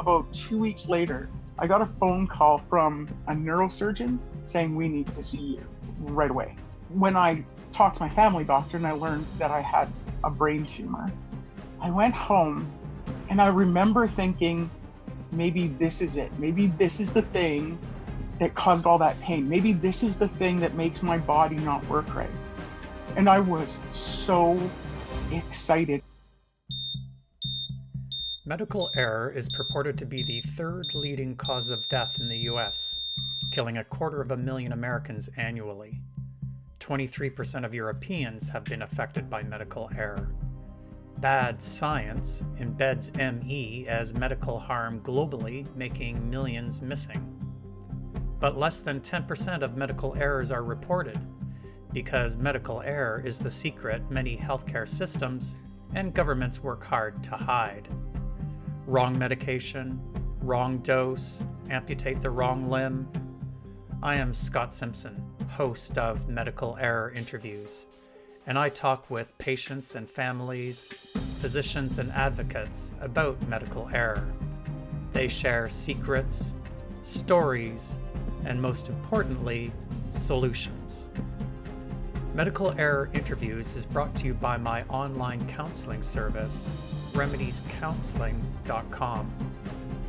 about two weeks later, I got a phone call from a neurosurgeon saying, We need to see you right away. When I talked to my family doctor and I learned that I had a brain tumor, I went home and I remember thinking, maybe this is it. Maybe this is the thing that caused all that pain. Maybe this is the thing that makes my body not work right. And I was so excited. Medical error is purported to be the third leading cause of death in the US, killing a quarter of a million Americans annually. 23% of Europeans have been affected by medical error. Bad science embeds ME as medical harm globally, making millions missing. But less than 10% of medical errors are reported, because medical error is the secret many healthcare systems and governments work hard to hide. Wrong medication, wrong dose, amputate the wrong limb. I am Scott Simpson, host of Medical Error Interviews, and I talk with patients and families, physicians and advocates about medical error. They share secrets, stories, and most importantly, solutions. Medical Error Interviews is brought to you by my online counseling service,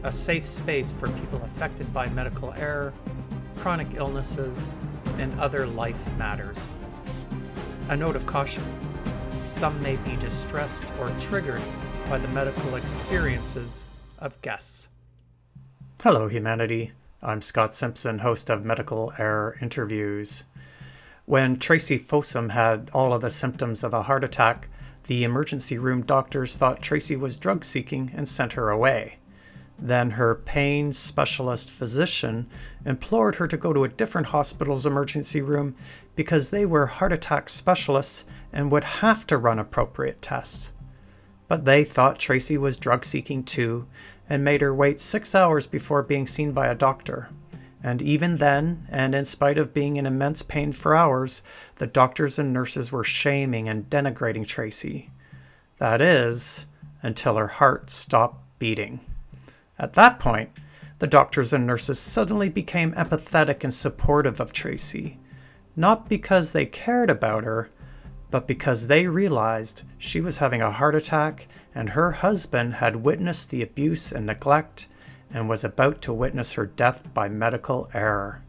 a safe space for people affected by medical error, chronic illnesses, and other life matters. A note of caution some may be distressed or triggered by the medical experiences of guests. Hello, humanity. I'm Scott Simpson, host of Medical Error Interviews. When Tracy Fossum had all of the symptoms of a heart attack, the emergency room doctors thought Tracy was drug seeking and sent her away. Then her pain specialist physician implored her to go to a different hospital's emergency room because they were heart attack specialists and would have to run appropriate tests. But they thought Tracy was drug seeking too and made her wait six hours before being seen by a doctor. And even then, and in spite of being in immense pain for hours, the doctors and nurses were shaming and denigrating Tracy. That is, until her heart stopped beating. At that point, the doctors and nurses suddenly became empathetic and supportive of Tracy, not because they cared about her, but because they realized she was having a heart attack and her husband had witnessed the abuse and neglect and was about to witness her death by medical error.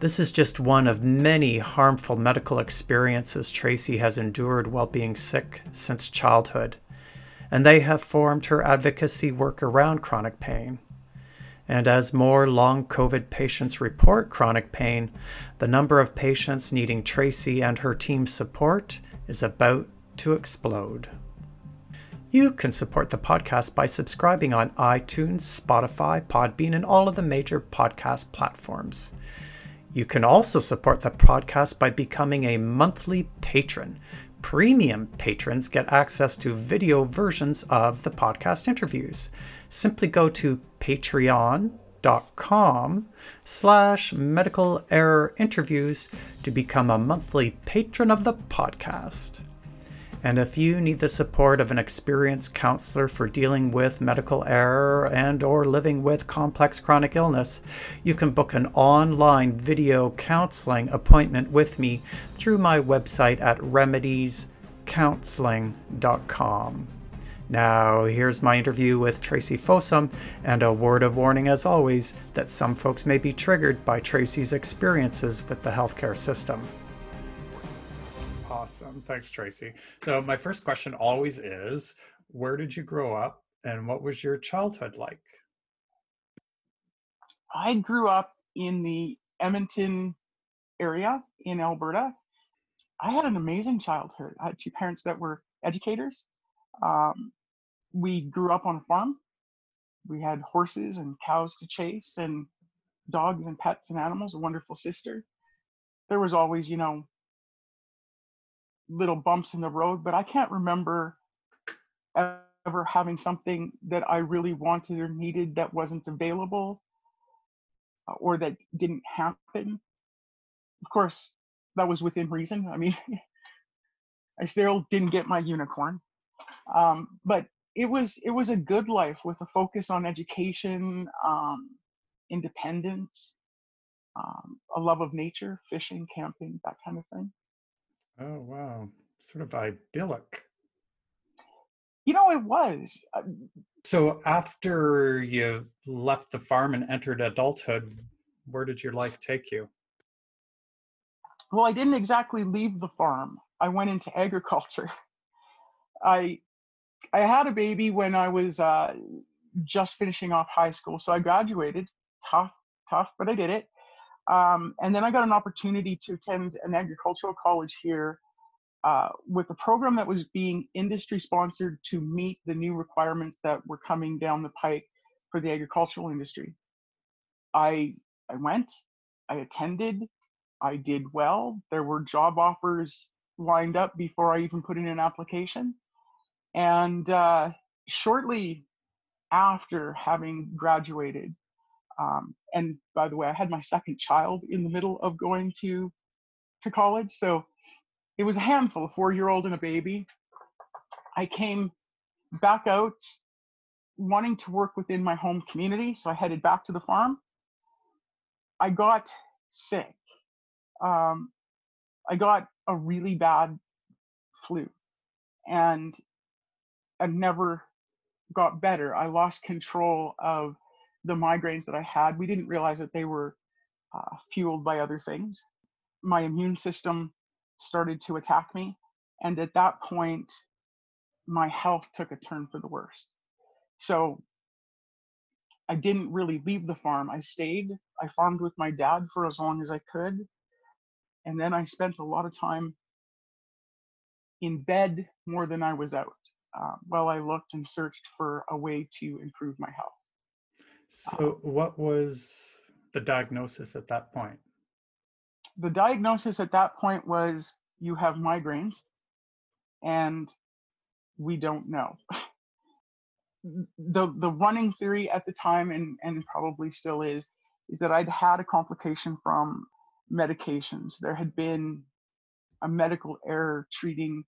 This is just one of many harmful medical experiences Tracy has endured while being sick since childhood, and they have formed her advocacy work around chronic pain. And as more long COVID patients report chronic pain, the number of patients needing Tracy and her team's support is about to explode. You can support the podcast by subscribing on iTunes, Spotify, Podbean, and all of the major podcast platforms. You can also support the podcast by becoming a monthly patron. Premium patrons get access to video versions of the podcast interviews. Simply go to patreon.com slash medical error interviews to become a monthly patron of the podcast. And if you need the support of an experienced counselor for dealing with medical error and or living with complex chronic illness, you can book an online video counseling appointment with me through my website at remediescounseling.com. Now, here's my interview with Tracy Fossum, and a word of warning as always that some folks may be triggered by Tracy's experiences with the healthcare system. Awesome. Thanks, Tracy. So, my first question always is Where did you grow up and what was your childhood like? I grew up in the Edmonton area in Alberta. I had an amazing childhood. I had two parents that were educators. Um, we grew up on a farm. We had horses and cows to chase and dogs and pets and animals, a wonderful sister. There was always, you know, little bumps in the road, but I can't remember ever having something that I really wanted or needed that wasn't available uh, or that didn't happen. Of course, that was within reason. I mean, I still didn't get my unicorn. Um, but it was it was a good life with a focus on education, um, independence, um, a love of nature, fishing, camping, that kind of thing. Oh wow, sort of idyllic. You know, it was. Uh, So after you left the farm and entered adulthood, where did your life take you? well, I didn't exactly leave the farm. I went into agriculture. I I had a baby when I was uh, just finishing off high school, so I graduated. Tough, tough, but I did it. Um, and then I got an opportunity to attend an agricultural college here uh, with a program that was being industry sponsored to meet the new requirements that were coming down the pike for the agricultural industry. I I went, I attended, I did well. There were job offers lined up before I even put in an application. And uh, shortly after having graduated, um, and by the way, I had my second child in the middle of going to to college, so it was a handful, a four-year-old and a baby. I came back out wanting to work within my home community, so I headed back to the farm. I got sick. Um, I got a really bad flu, and I never got better. I lost control of the migraines that I had. We didn't realize that they were uh, fueled by other things. My immune system started to attack me. And at that point, my health took a turn for the worst. So I didn't really leave the farm. I stayed. I farmed with my dad for as long as I could. And then I spent a lot of time in bed more than I was out uh, while I looked and searched for a way to improve my health. So what was the diagnosis at that point? The diagnosis at that point was you have migraines and we don't know. the the running theory at the time and and probably still is is that I'd had a complication from medications. There had been a medical error treating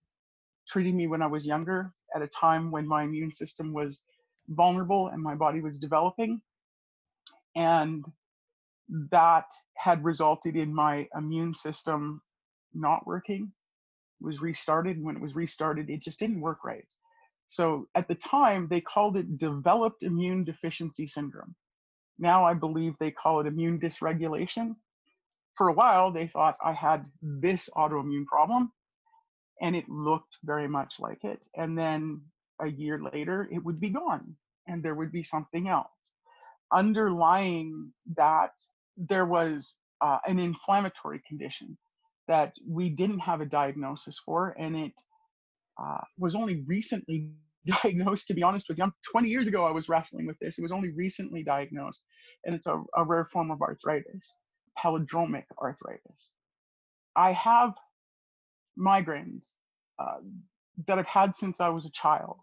treating me when I was younger at a time when my immune system was vulnerable and my body was developing. And that had resulted in my immune system not working, was restarted. When it was restarted, it just didn't work right. So at the time, they called it developed immune deficiency syndrome. Now I believe they call it immune dysregulation. For a while, they thought I had this autoimmune problem, and it looked very much like it. And then a year later, it would be gone, and there would be something else. Underlying that, there was uh, an inflammatory condition that we didn't have a diagnosis for, and it uh, was only recently diagnosed, to be honest with you. 20 years ago, I was wrestling with this. It was only recently diagnosed, and it's a, a rare form of arthritis, palindromic arthritis. I have migraines uh, that I've had since I was a child,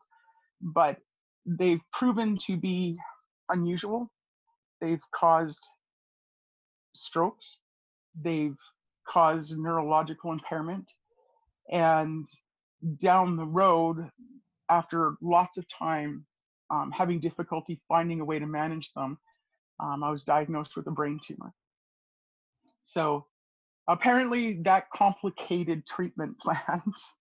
but they've proven to be unusual. They've caused strokes, they've caused neurological impairment, and down the road, after lots of time um, having difficulty finding a way to manage them, um, I was diagnosed with a brain tumor. So apparently, that complicated treatment plans.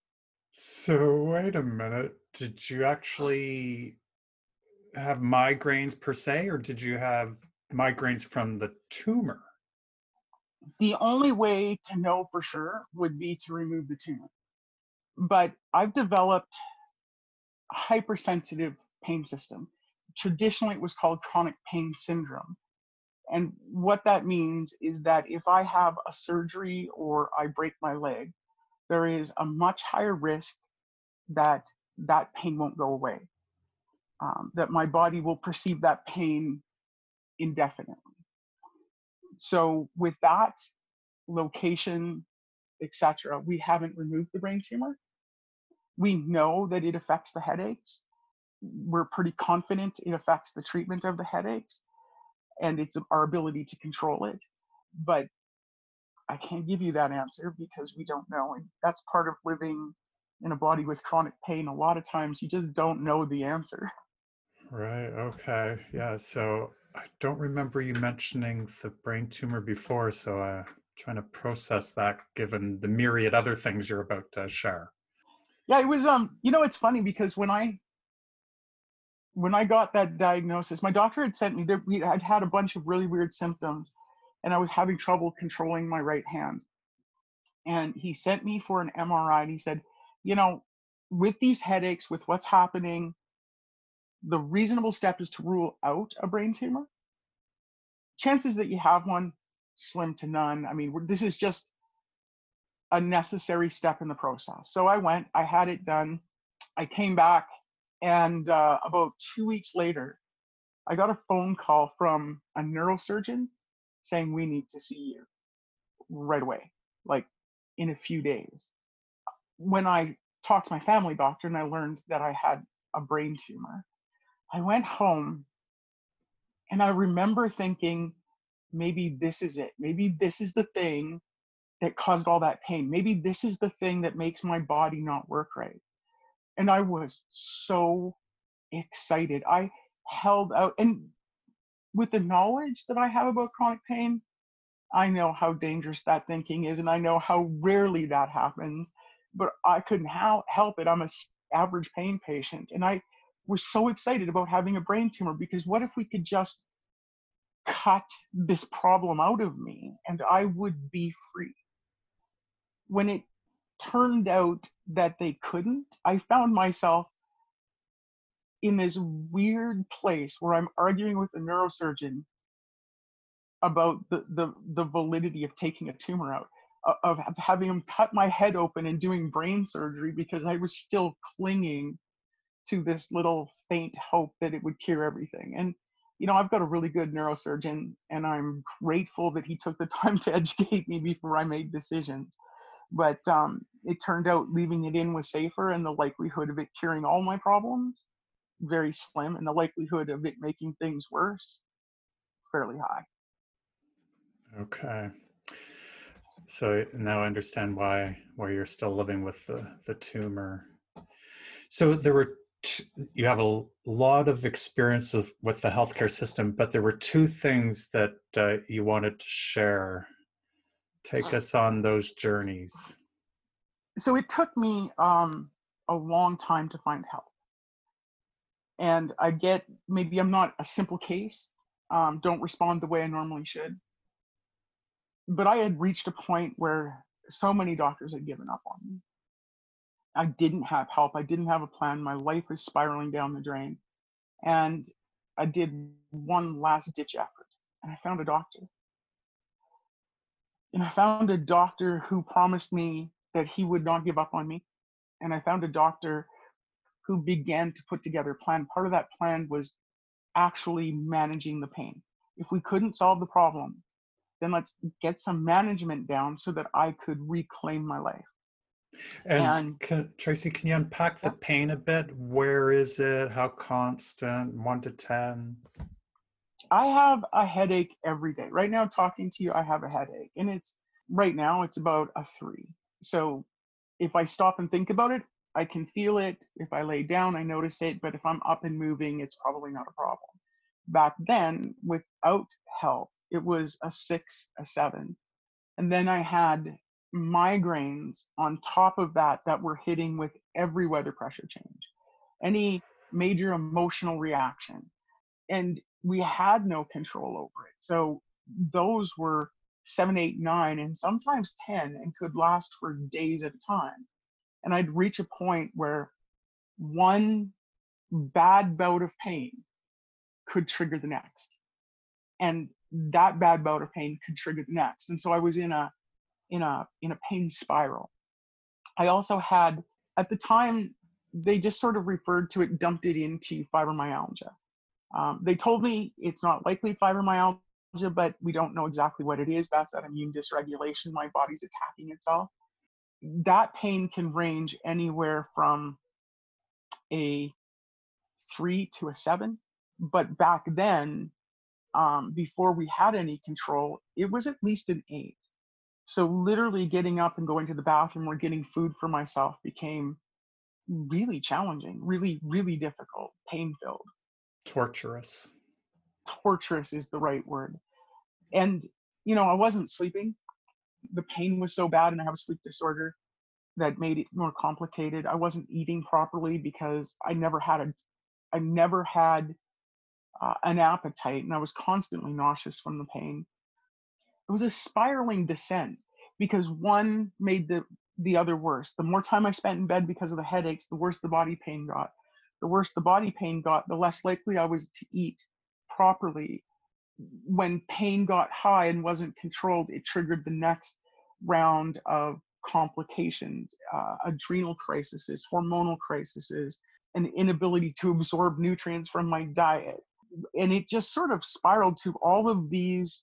So wait a minute. Did you actually have migraines per se, or did you have migraines from the tumor? The only way to know for sure would be to remove the tumor. But I've developed a hypersensitive pain system. Traditionally, it was called chronic pain syndrome. And what that means is that if I have a surgery or I break my leg, there is a much higher risk that that pain won't go away, um, that my body will perceive that pain indefinitely. So, with that location, etc., we haven't removed the brain tumor. We know that it affects the headaches. We're pretty confident it affects the treatment of the headaches and it's our ability to control it. But I can't give you that answer because we don't know. And that's part of living in a body with chronic pain, a lot of times you just don't know the answer. Right. Okay. Yeah. So I don't remember you mentioning the brain tumor before, so I'm trying to process that given the myriad other things you're about to share. Yeah, it was um, you know, it's funny because when I when I got that diagnosis, my doctor had sent me there. We had had a bunch of really weird symptoms, and I was having trouble controlling my right hand. And he sent me for an MRI, and he said, you know, with these headaches, with what's happening, the reasonable step is to rule out a brain tumor. Chances that you have one, slim to none. I mean, this is just a necessary step in the process. So I went, I had it done. I came back, and uh, about two weeks later, I got a phone call from a neurosurgeon saying, We need to see you right away, like in a few days. When I talked to my family doctor and I learned that I had a brain tumor, I went home and I remember thinking, maybe this is it. Maybe this is the thing that caused all that pain. Maybe this is the thing that makes my body not work right. And I was so excited. I held out, and with the knowledge that I have about chronic pain, I know how dangerous that thinking is, and I know how rarely that happens. But I couldn't help it. I'm a average pain patient, and I was so excited about having a brain tumor because what if we could just cut this problem out of me and I would be free? When it turned out that they couldn't, I found myself in this weird place where I'm arguing with a neurosurgeon about the, the, the validity of taking a tumor out, uh, of, of having him cut my head open and doing brain surgery because I was still clinging to this little faint hope that it would cure everything. And you know, I've got a really good neurosurgeon, and I'm grateful that he took the time to educate me before I made decisions. But um, it turned out leaving it in was safer, and the likelihood of it curing all my problems very slim, and the likelihood of it making things worse fairly high. Okay. So now I understand why why you're still living with the the tumor. So there were you have a lot of experience of, with the healthcare system, but there were two things that uh, you wanted to share. Take us on those journeys. So it took me um, a long time to find help and I get maybe I'm not a simple case, um, don't respond the way I normally should. But I had reached a point where so many doctors had given up on me. I didn't have help. I didn't have a plan. My life was spiraling down the drain. And I did one last ditch effort and I found a doctor. And I found a doctor who promised me that he would not give up on me. And I found a doctor who began to put together a plan. Part of that plan was actually managing the pain. If we couldn't solve the problem, then let's get some management down so that I could reclaim my life. And, and can, Tracy, can you unpack the pain a bit? Where is it? How constant? One to 10? I have a headache every day. Right now, talking to you, I have a headache. And it's right now, it's about a three. So if I stop and think about it, I can feel it. If I lay down, I notice it. But if I'm up and moving, it's probably not a problem. Back then, without help, it was a six, a seven. And then I had migraines on top of that that were hitting with every weather pressure change, any major emotional reaction. And we had no control over it. So those were seven, eight, nine, and sometimes 10 and could last for days at a time and I'd reach a point where one bad bout of pain could trigger the next. And that bad bout of pain could trigger the next. And so I was in a in a in a pain spiral. I also had at the time they just sort of referred to it, dumped it into fibromyalgia. Um, they told me it's not likely fibromyalgia, but we don't know exactly what it is. That's that immune dysregulation. My body's attacking itself that pain can range anywhere from a three to a seven. But back then, um, before we had any control, it was at least an eight. So literally getting up and going to the bathroom or getting food for myself became really challenging, really, really difficult, pain filled. Torturous. Torturous is the right word. And, you know, I wasn't sleeping. The pain was so bad, and I have a sleep disorder that made it more complicated. I wasn't eating properly because I never had a, I never had uh, an appetite, and I was constantly nauseous from the pain. It was a spiraling descent because one made the the other worse. The more time I spent in bed because of the headaches, the worse the body pain got. The worse the body pain got, the less likely I was to eat properly. When pain got high and wasn't controlled, it triggered the next round of complications, uh, adrenal crises, hormonal crises, an inability to absorb nutrients from my diet. And it just sort of spiraled to all of these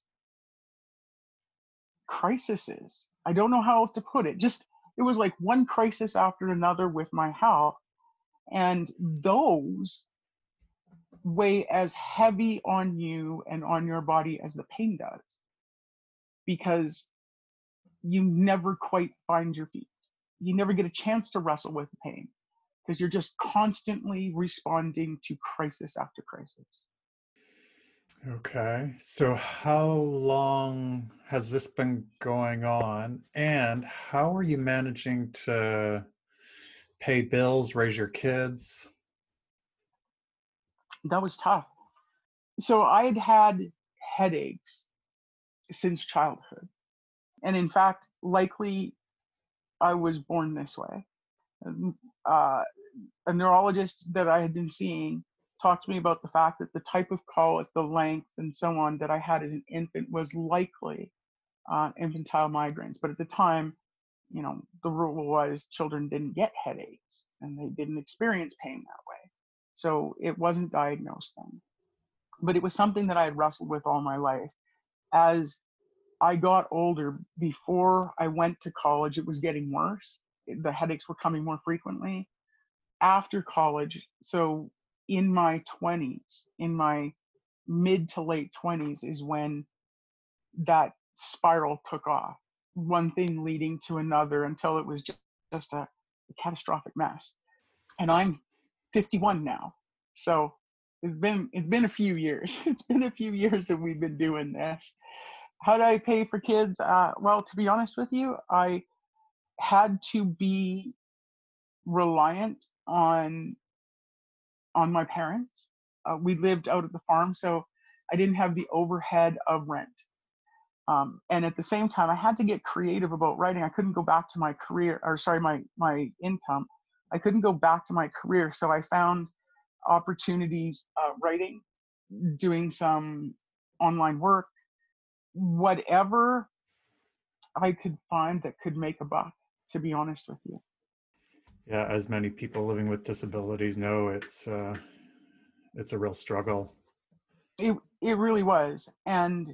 crises. I don't know how else to put it. Just it was like one crisis after another with my health and those weigh as heavy on you and on your body as the pain does because you never quite find your feet you never get a chance to wrestle with pain because you're just constantly responding to crisis after crisis Okay. So, how long has this been going on? And how are you managing to pay bills, raise your kids? That was tough. So, I had had headaches since childhood. And in fact, likely I was born this way. Uh, a neurologist that I had been seeing talked to me about the fact that the type of colic, the length, and so on that I had as an infant was likely uh, infantile migraines. But at the time, you know, the rule was children didn't get headaches and they didn't experience pain that way. So it wasn't diagnosed then. But it was something that I had wrestled with all my life. As I got older, before I went to college, it was getting worse. The headaches were coming more frequently. After college, so in my 20s, in my mid to late 20s, is when that spiral took off. One thing leading to another until it was just, a, a catastrophic mess. And I'm 51 now. So it's been it's been a few years. It's been a few years that we've been doing this. How do I pay for kids? Uh, well, to be honest with you, I had to be reliant on on my parents. Uh, we lived out at the farm, so I didn't have the overhead of rent. Um, and at the same time, I had to get creative about writing. I couldn't go back to my career, or sorry, my my income. I couldn't go back to my career, so I found opportunities uh, writing, doing some online work, whatever I could find that could make a buck. To be honest with you. Yeah, as many people living with disabilities know, it's uh, it's a real struggle. It it really was, and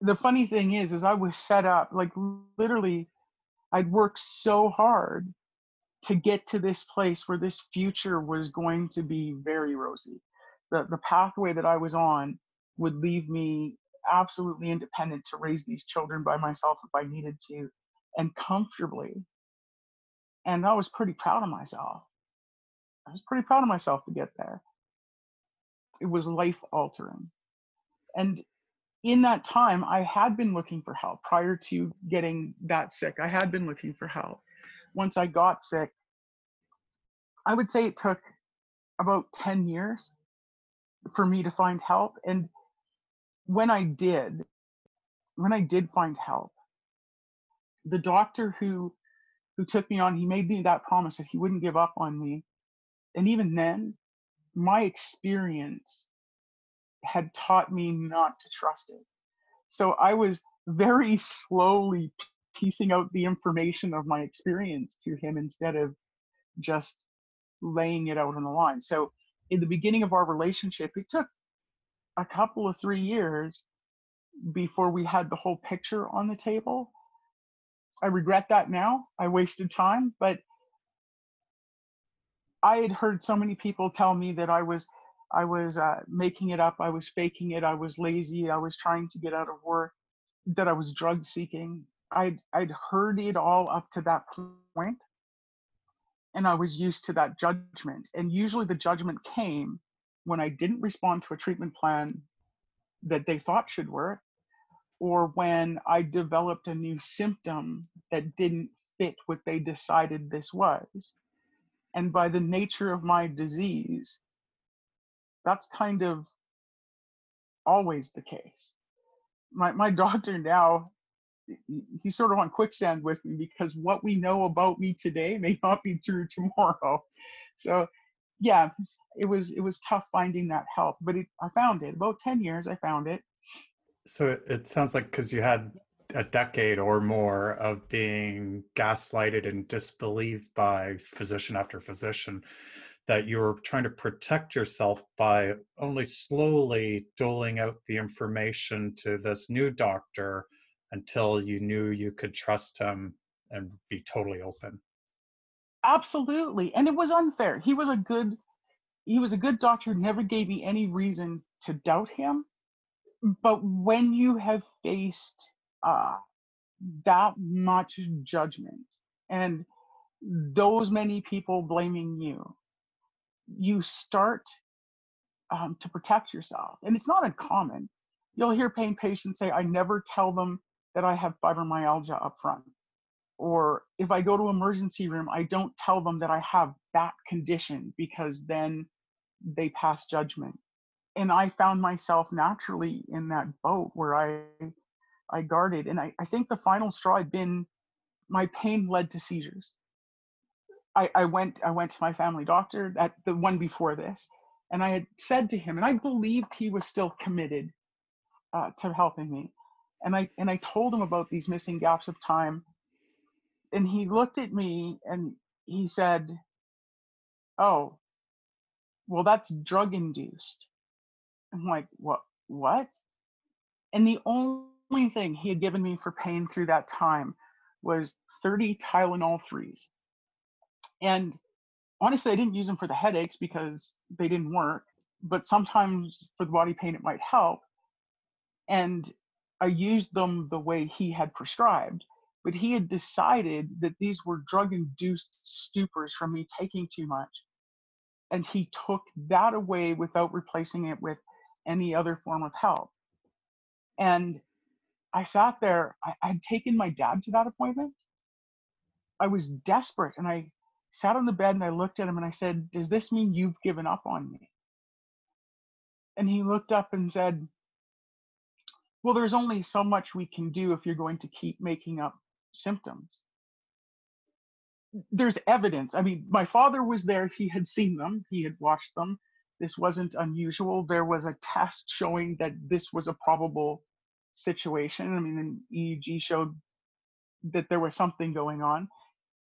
the funny thing is, is I was set up like literally, I'd worked so hard to get to this place where this future was going to be very rosy. The the pathway that I was on would leave me absolutely independent to raise these children by myself if I needed to, and comfortably and I was pretty proud of myself. I was pretty proud of myself to get there. It was life altering. And in that time, I had been looking for help prior to getting that sick. I had been looking for help. Once I got sick, I would say it took about 10 years for me to find help. And when I did, when I did find help, the doctor who who took me on, he made me that promise that he wouldn't give up on me. And even then, my experience had taught me not to trust it. So I was very slowly piecing out the information of my experience to him instead of just laying it out on the line. So in the beginning of our relationship, it took a couple of three years before we had the whole picture on the table. I regret that now. I wasted time, but I had heard so many people tell me that I was I was uh, making it up, I was faking it, I was lazy, I was trying to get out of work, that I was drug seeking. I'd I'd heard it all up to that point, and I was used to that judgment. And usually the judgment came when I didn't respond to a treatment plan that they thought should work, or when I developed a new symptom that didn't fit what they decided this was. And by the nature of my disease, that's kind of always the case. My, my doctor now he's sort of on quicksand with me because what we know about me today may not be true tomorrow. So yeah, it was it was tough finding that help, but it, I found it. About 10 years I found it. So it, sounds like cuz you had a decade or more of being gaslighted and disbelieved by physician after physician that you were trying to protect yourself by only slowly doling out the information to this new doctor until you knew you could trust him and be totally open. Absolutely and it was unfair. He was a good he was a good doctor never gave me any reason to doubt him but when you have faced uh, that much judgment and those many people blaming you you start um, to protect yourself and it's not uncommon you'll hear pain patients say i never tell them that I have fibromyalgia up front. Or if I go to emergency room, I don't tell them that I have that condition because then they pass judgment. And I found myself naturally in that boat where I I guarded. And I, I think the final straw had been my pain led to seizures. I, I went I went to my family doctor at the one before this, and I had said to him, and I believed he was still committed uh, to helping me and I and I told him about these missing gaps of time, and he looked at me and he said, "Oh, well, that's drug induced." I'm like, "What? What?" And the only thing he had given me for pain through that time was 30 Tylenol threes, and honestly, I didn't use them for the headaches because they didn't work. But sometimes for the body pain, it might help. And I used them the way he had prescribed, but he had decided that these were drug induced stupors from me taking too much. And he took that away without replacing it with any other form of help. And I sat there, I, had taken my dad to that appointment. I was desperate and I sat on the bed and I looked at him and I said, Does this mean you've given up on me? And he looked up and said, well, there's only so much we can do if you're going to keep making up symptoms. There's evidence. I mean, my father was there. He had seen them, he had watched them. This wasn't unusual. There was a test showing that this was a probable situation. I mean, an EEG showed that there was something going on.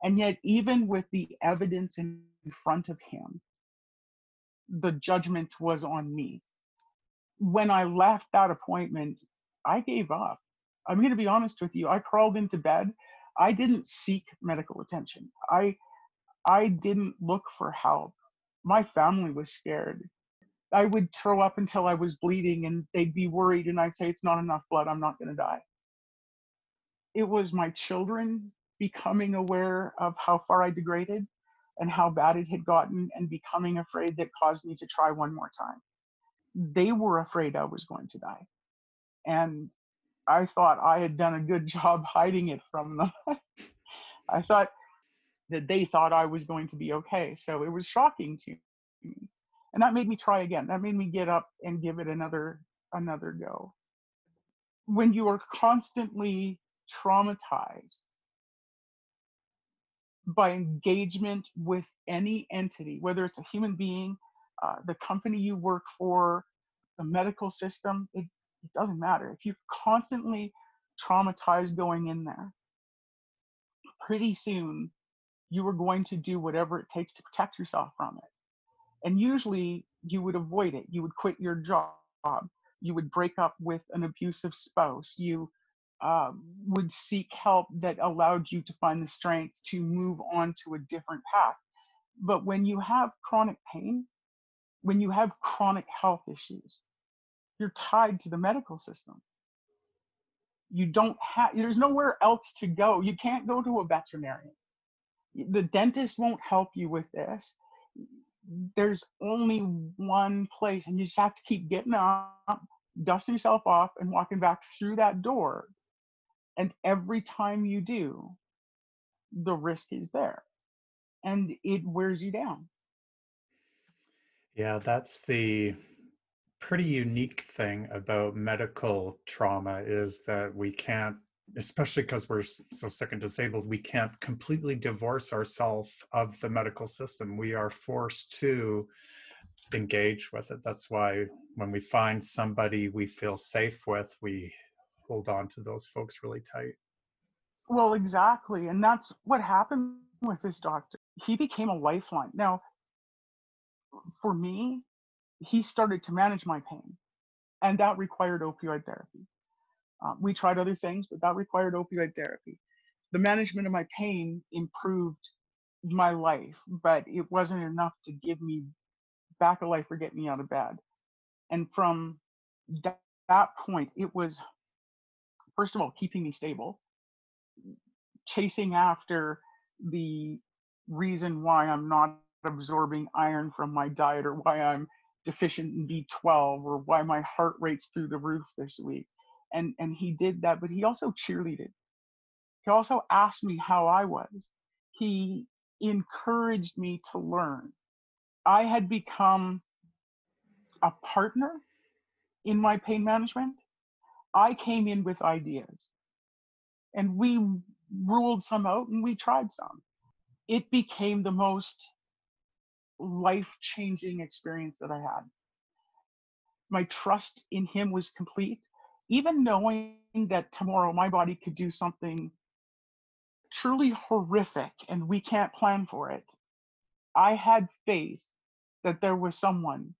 And yet, even with the evidence in front of him, the judgment was on me. When I left that appointment, I gave up. I'm going to be honest with you. I crawled into bed. I didn't seek medical attention. I I didn't look for help. My family was scared. I would throw up until I was bleeding and they'd be worried and I'd say it's not enough blood, I'm not going to die. It was my children becoming aware of how far I degraded and how bad it had gotten and becoming afraid that caused me to try one more time. They were afraid I was going to die and I thought I had done a good job hiding it from them. I thought that they thought I was going to be okay. So it was shocking to me. And that made me try again. That made me get up and give it another another go. When you are constantly traumatized by engagement with any entity, whether it's a human being, uh, the company you work for, the medical system, it it doesn't matter. If you're constantly traumatized going in there, pretty soon you are going to do whatever it takes to protect yourself from it. And usually you would avoid it. You would quit your job. You would break up with an abusive spouse. You um, would seek help that allowed you to find the strength to move on to a different path. But when you have chronic pain, when you have chronic health issues, you're tied to the medical system. You don't have, there's nowhere else to go. You can't go to a veterinarian. The dentist won't help you with this. There's only one place, and you just have to keep getting up, dusting yourself off, and walking back through that door. And every time you do, the risk is there and it wears you down. Yeah, that's the pretty unique thing about medical trauma is that we can't especially because we're so sick and disabled we can't completely divorce ourselves of the medical system. We are forced to engage with it. That's why when we find somebody we feel safe with we hold on to those folks really tight. Well exactly and that's what happened with this doctor. He became a lifeline. Now for me he started to manage my pain and that required opioid therapy uh, we tried other things, but that required opioid therapy. The management of my pain improved my life, but it wasn't enough to give me back a life or get me out of bed. And from that, that point, it was, first of all, keeping me stable, chasing after the reason why I'm not absorbing iron from my diet or why I'm deficient in B12 or why my heart rate's through the roof this week and and he did that but he also cheerleaded. He also asked me how i was. He encouraged me to learn. I had become a partner in my pain management. I came in with ideas. And we ruled some out and we tried some. It became the most life changing experience that i had. My trust in him was complete even knowing that tomorrow my body could do something truly horrific and we can't plan for it, I had faith that there was someone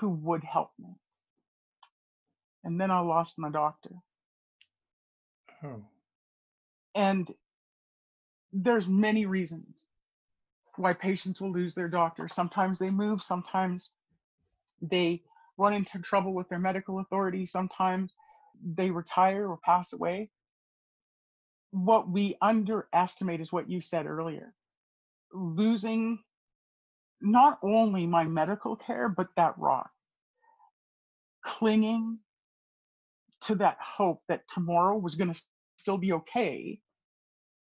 who would help me. And then I lost my doctor. Oh. And there's many reasons why patients will lose their doctor. Sometimes they move, sometimes they run into trouble with their medical authority. Sometimes they retire or pass away. What we underestimate is what you said earlier losing not only my medical care, but that rock. Clinging to that hope that tomorrow was going to still be okay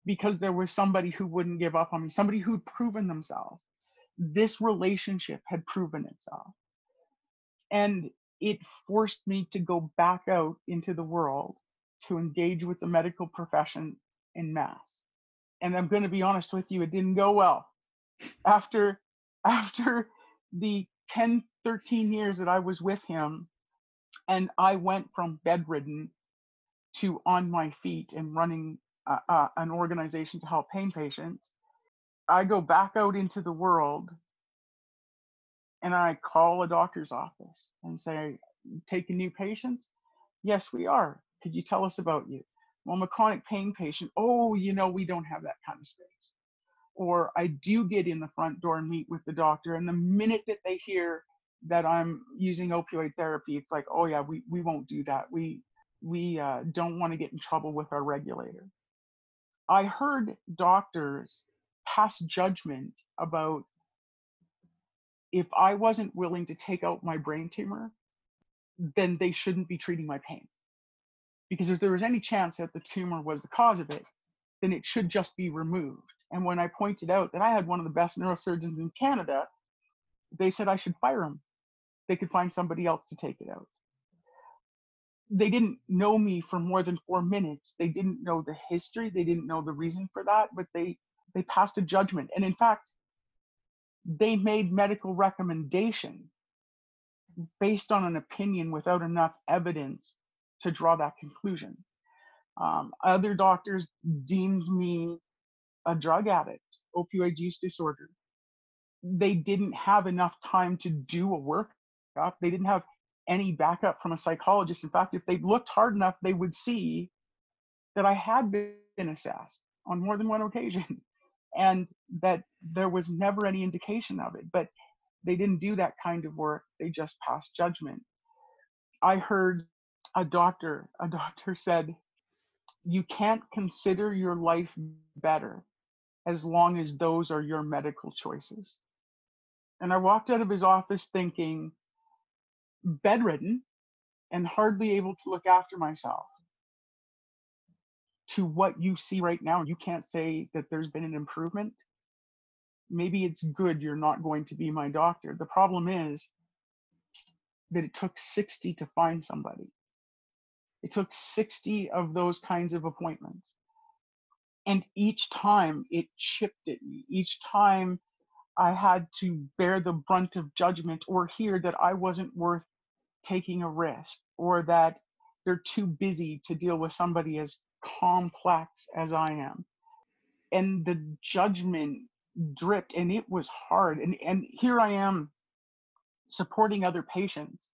because there was somebody who wouldn't give up on me, somebody who'd proven themselves. This relationship had proven itself and it forced me to go back out into the world to engage with the medical profession in mass. And i'm going to be honest with you it didn't go well. After after the 10 13 years that i was with him and i went from bedridden to on my feet and running uh, uh, an organization to help pain patients i go back out into the world and I call a doctor's office and say, taking new patients? Yes, we are. Could you tell us about you? Well, I'm a chronic pain patient. Oh, you know, we don't have that kind of space. Or I do get in the front door and meet with the doctor, and the minute that they hear that I'm using opioid therapy, it's like, oh yeah, we, we won't do that. We we uh, don't want to get in trouble with our regulator. I heard doctors pass judgment about if I wasn't willing to take out my brain tumor, then they shouldn't be treating my pain. Because if there was any chance that the tumor was the cause of it, then it should just be removed. And when I pointed out that I had one of the best neurosurgeons in Canada, they said I should fire him. They could find somebody else to take it out. They didn't know me for more than four minutes. They didn't know the history. They didn't know the reason for that, but they they passed a judgment. And in fact, they made medical recommendation based on an opinion without enough evidence to draw that conclusion. Um, other doctors deemed me a drug addict, opioid use disorder. They didn't have enough time to do a workup. They didn't have any backup from a psychologist. In fact, if they looked hard enough, they would see that I had been assessed on more than one occasion and that there was never any indication of it. But they didn't do that kind of work, they just passed judgment. I heard a doctor, a doctor said, You can't consider your life better as long as those are your medical choices. And I walked out of his office thinking, bedridden and hardly able to look after myself to what you see right now. You can't say that there's been an improvement. Maybe it's good you're not going to be my doctor. The problem is that it took 60 to find somebody. It took 60 of those kinds of appointments. And each time it chipped at me. Each time I had to bear the brunt of judgment or hear that I wasn't worth taking a risk or that they're too busy to deal with somebody as complex as I am. And the judgment dripped and it was hard. And, and here I am supporting other patients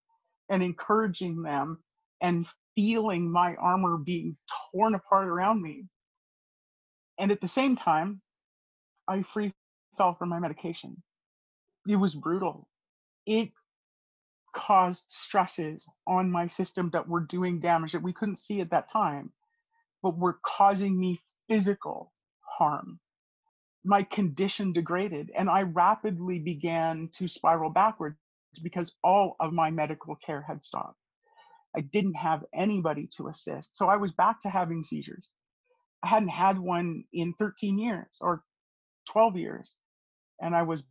and encouraging them and feeling my armor being torn apart around me. And at the same time, I free fell from my medication. It was brutal. It caused stresses on my system that were doing damage that we couldn't see at that time, but were causing me physical harm. My condition degraded, and I rapidly began to spiral backwards because all of my medical care had stopped. I didn't have anybody to assist. So I was back to having seizures. I hadn't had one in 13 years or 12 years. And I was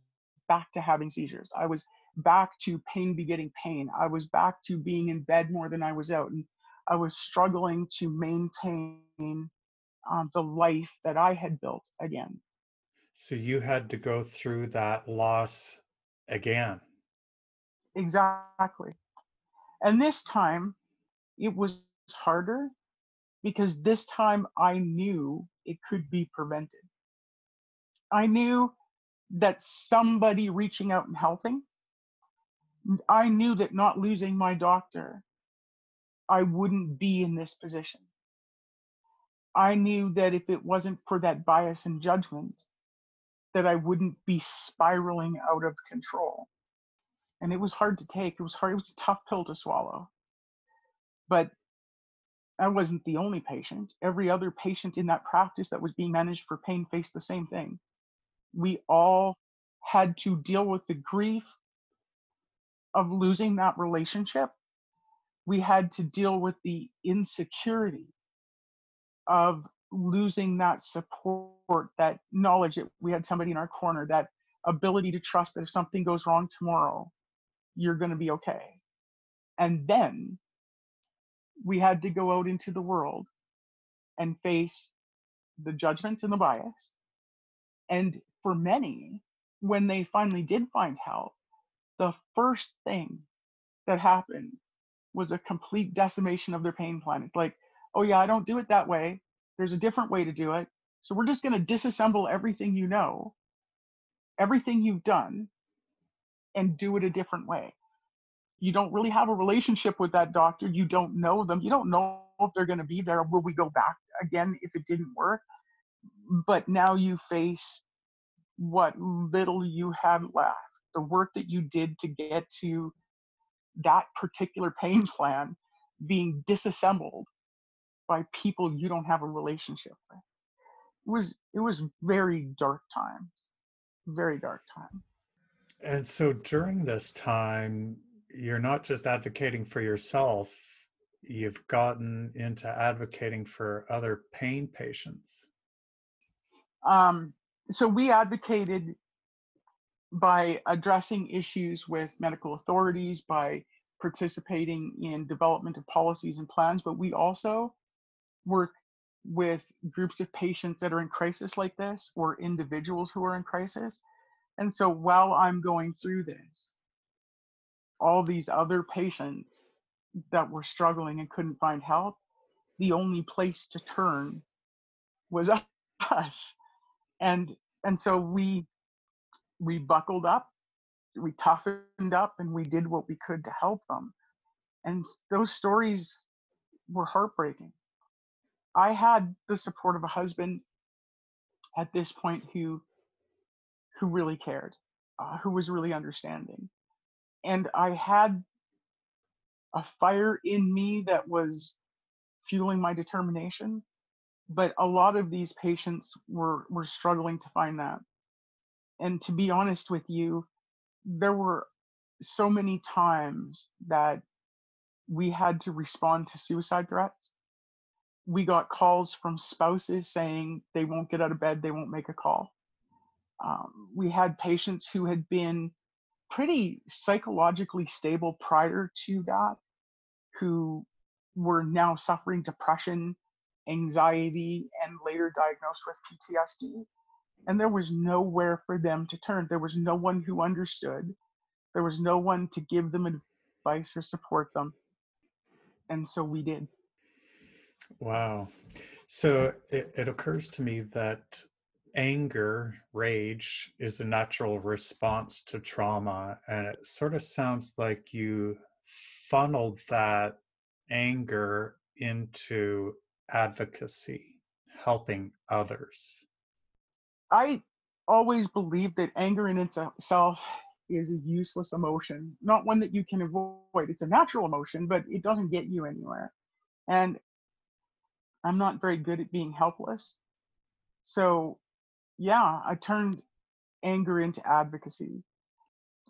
back to having seizures. I was back to pain begetting pain. I was back to being in bed more than I was out. And I was struggling to maintain um, the life that I had built again. So you had to go through that loss again. Exactly. And this time it was harder because this time I knew it could be prevented. I knew that somebody reaching out and helping, I knew that not losing my doctor, I wouldn't be in this position. I knew that if it wasn't for that bias and judgment, that I wouldn't be spiraling out of control and it was hard to take. It was hard. It was a tough pill to swallow. But I wasn't the only patient. Every other patient in that practice that was being managed for pain faced the same thing. We all had to deal with the grief of losing that relationship. We had to deal with the insecurity of losing that support, that knowledge that we had somebody in our corner, that ability to trust that if something goes wrong tomorrow, you're going to be okay. And then we had to go out into the world and face the judgment and the bias. And for many, when they finally did find help, the first thing that happened was a complete decimation of their pain plan. It's like, oh, yeah, I don't do it that way. There's a different way to do it. So we're just going to disassemble everything you know, everything you've done, and do it a different way. You don't really have a relationship with that doctor. You don't know them. You don't know if they're going to be there. Will we go back again if it didn't work? But now you face what little you had left, the work that you did to get to that particular pain plan being disassembled by people you don't have a relationship with. It was it was very dark times. Very dark time. And so during this time, you're not just advocating for yourself, you've gotten into advocating for other pain patients. Um, so we advocated by addressing issues with medical authorities, by participating in development of policies and plans, but we also work with groups of patients that are in crisis like this or individuals who are in crisis and so while I'm going through this, all these other patients that were struggling and couldn't find help, the only place to turn was us. And and so we we buckled up, we toughened up, and we did what we could to help them. And those stories were heartbreaking. I had the support of a husband at this point who who really cared, uh, who was really understanding. And I had a fire in me that was fueling my determination. but a lot of these patients were were struggling to find that and to be honest with you there were so many times that we had to respond to suicide threats we got calls from spouses saying they won't get out of bed they won't make a call um, we had patients who had been pretty psychologically stable prior to that who were now suffering depression anxiety and later diagnosed with PTSD. And there was nowhere for them to turn. There was no one who understood. There was no one to give them advice or support them. And so we did. Wow. So it, it occurs to me that anger, rage, is a natural response to trauma. And it sort of sounds like you funneled that anger into advocacy, helping others? I always believe that anger in itself is a useless emotion, not one that you can avoid. It's a natural emotion, but it doesn't get you anywhere. And I'm not very good at being helpless. So, yeah, I turned anger into advocacy.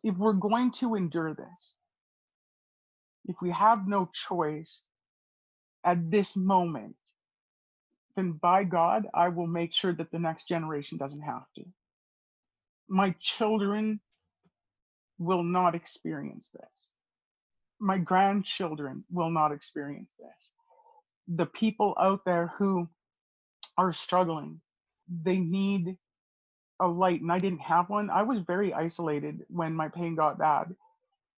If we're going to endure this, if we have no choice at this moment, then by God, I will make sure that the next generation doesn't have to. My children will not experience this. My grandchildren will not experience this. The people out there who are struggling, they need a light, and I didn't have one. I was very isolated when my pain got bad.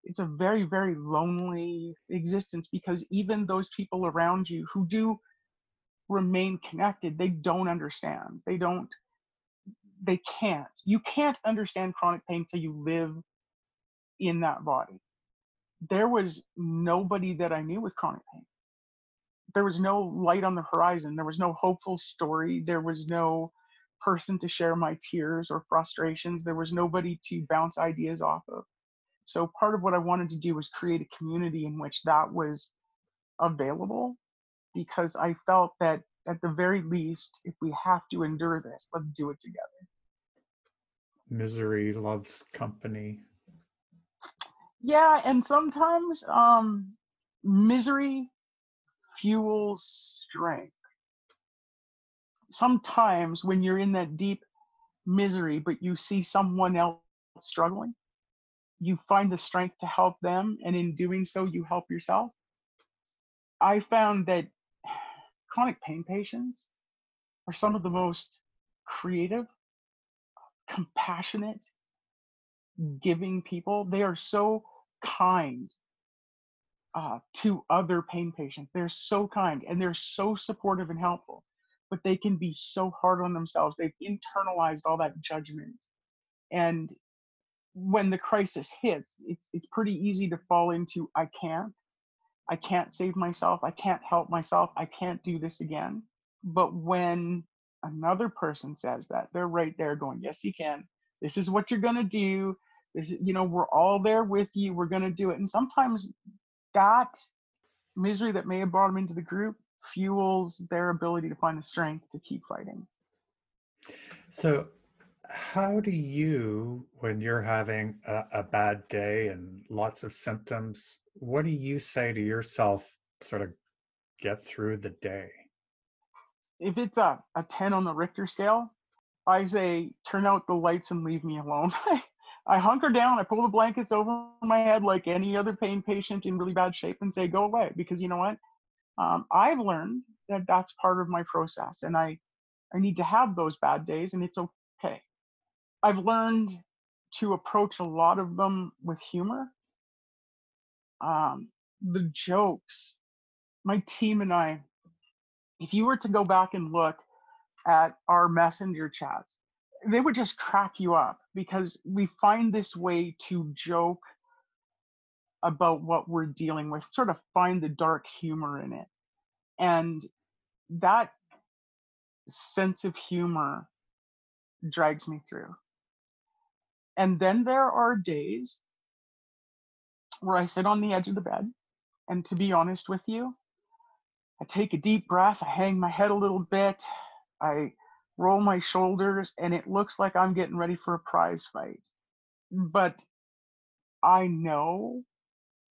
It's a very, very lonely existence because even those people around you who do remain connected they don't understand they don't they can't. You can't understand chronic pain till you live in that body. There was nobody that i knew with chronic pain. There was no light on the horizon. There was no hopeful story. There was no person to share my tears or frustrations. There was nobody to bounce ideas off of. So part of what i wanted to do was create a community in which that was available because I felt that at the very least, if we have to endure this, let's do it together. Misery loves company. Yeah, and sometimes um, misery fuels strength. Sometimes when you're in that deep misery, but you see someone else struggling, you find the strength to help them, and in doing so, you help yourself. I found that chronic pain patients are some of the most creative, compassionate, giving people. They are so kind uh, to other pain patients. They're so kind and they're so supportive and helpful, but they can be so hard on themselves. They've internalized all that judgment. And when the crisis hits, it's it's pretty easy to fall into I can't I can't save myself. I can't help myself. I can't do this again. But when another person says that, they're right there going, Yes, you can. This is what you're going to do. This, you know, we're all there with you. We're going to do it. And sometimes that misery that may have brought them into the group fuels their ability to find the strength to keep fighting. So, how do you, when you're having a, a bad day and lots of symptoms, what do you say to yourself sort of get through the day? If it's a, a 10 on the Richter scale, I say turn out the lights and leave me alone. I hunker down, I pull the blankets over my head like any other pain patient in really bad shape and say, go away. Because you know what? Um, I've learned that that's part of my process and I, I need to have those bad days and it's okay. I've learned to approach a lot of them with humor um, the jokes. My team and I, if you were to go back and look at our messenger chats, they would just crack you up because we find this way to joke about what we're dealing with, sort of find the dark humor in it. And that sense of humor drags me through. And then there are days where I sit on the edge of the bed. And to be honest with you, I take a deep breath, I hang my head a little bit, I roll my shoulders, and it looks like I'm getting ready for a prize fight. But I know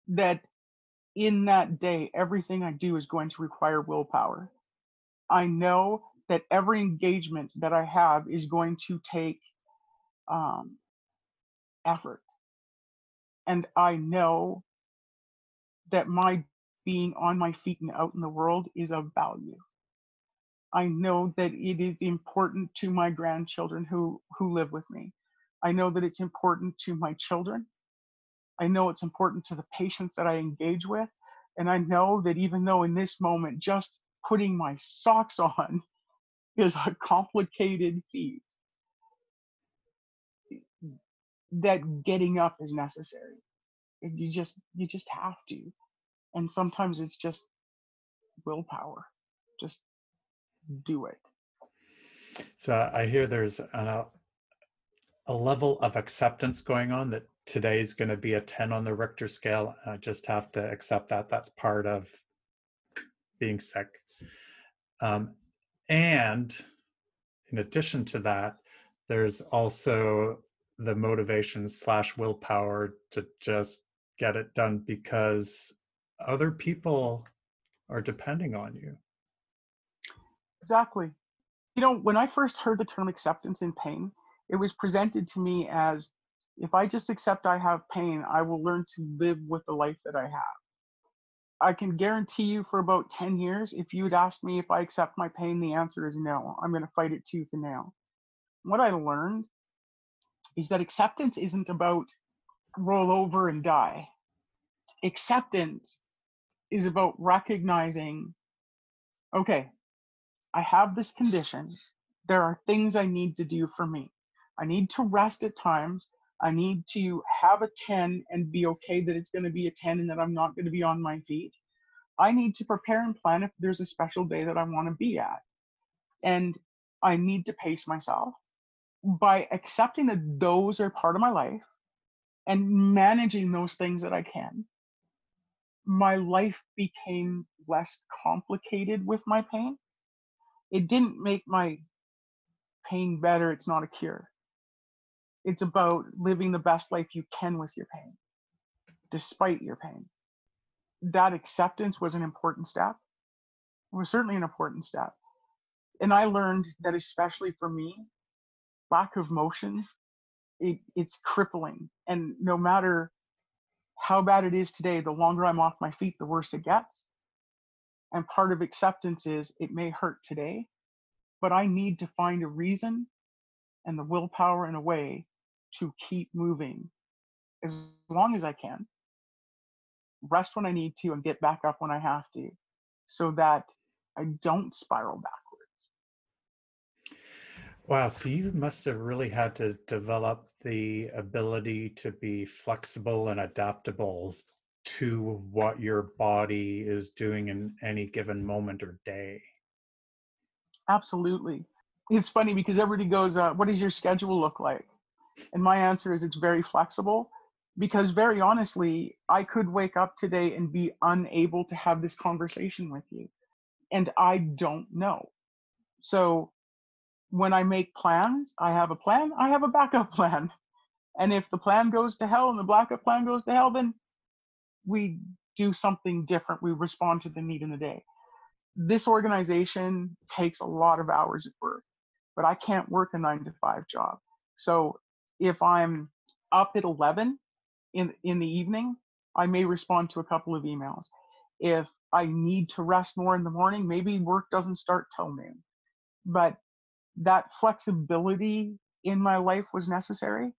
that in that day, everything I do is going to require willpower. I know that every engagement that I have is going to take um, effort. And I know that my being on my feet and out in the world is of value. I know that it is important to my grandchildren who, who live with me. I know that it's important to my children. I know it's important to the patients that I engage with. And I know that even though in this moment, just putting my socks on is a complicated feat, that getting up is necessary. You just you just have to. And sometimes it's just willpower. Just do it. So I hear there's a, a level of acceptance going on that today is going to be a 10 on the Richter scale. I just have to accept that. That's part of being sick. Um, and in addition to that, there's also the motivation slash willpower to just get it done because other people are depending on you. Exactly. You know, when I first heard the term acceptance in pain, it was presented to me as if I just accept I have pain, I will learn to live with the life that I have. I can guarantee you for about 10 years, if you'd asked me if I accept my pain, the answer is no. I'm going to fight it tooth and nail. What I learned is that acceptance isn't about roll over and die. Acceptance is about recognizing okay, I have this condition. There are things I need to do for me. I need to rest at times. I need to have a 10 and be okay that it's going to be a 10 and that I'm not going to be on my feet. I need to prepare and plan if there's a special day that I want to be at. And I need to pace myself by accepting that those are part of my life and managing those things that I can. My life became less complicated with my pain. It didn't make my pain better, it's not a cure it's about living the best life you can with your pain, despite your pain. That acceptance was an important step. It was certainly an important step. And I learned that, especially for me, lack of motion, it, it's crippling. And no matter how bad it is today, the longer I'm off my feet, the worse it gets. And part of acceptance is it may hurt today, but I need to find a reason and the willpower in a way to keep moving as long as I can, rest when I need to, and get back up when I have to, so that I don't spiral backwards. Wow, so you must have really had to develop the ability to be flexible and adaptable to what your body is doing in any given moment or day. Absolutely. It's funny because everybody goes, uh, What does your schedule look like? And my answer is it's very flexible because very honestly, I could wake up today and be unable to have this conversation with you. And I don't know. So when I make plans, I have a plan, I have a backup plan. And if the plan goes to hell and the backup plan goes to hell, then we do something different. We respond to the need in the day. This organization takes a lot of hours at work, but I can't work a nine to five job. So if I'm up at 11 in, in the evening, I may respond to a couple of emails. If I need to rest more in the morning, maybe work doesn't start till noon. But that flexibility in my life was necessary.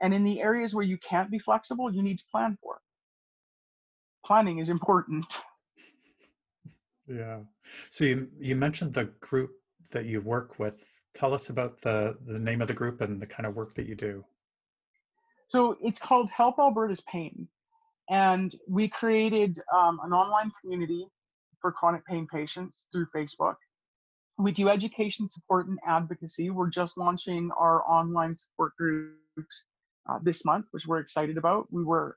And in the areas where you can't be flexible, you need to plan for it. Planning is important. Yeah. So you you mentioned the group that you work with tell us about the the name of the group and the kind of work that you do. So it's called Help Alberta's Pain, and we created um, an online community for chronic pain patients through Facebook. We do education support and advocacy. We're just launching our online support groups uh, this month, which we're excited about. We were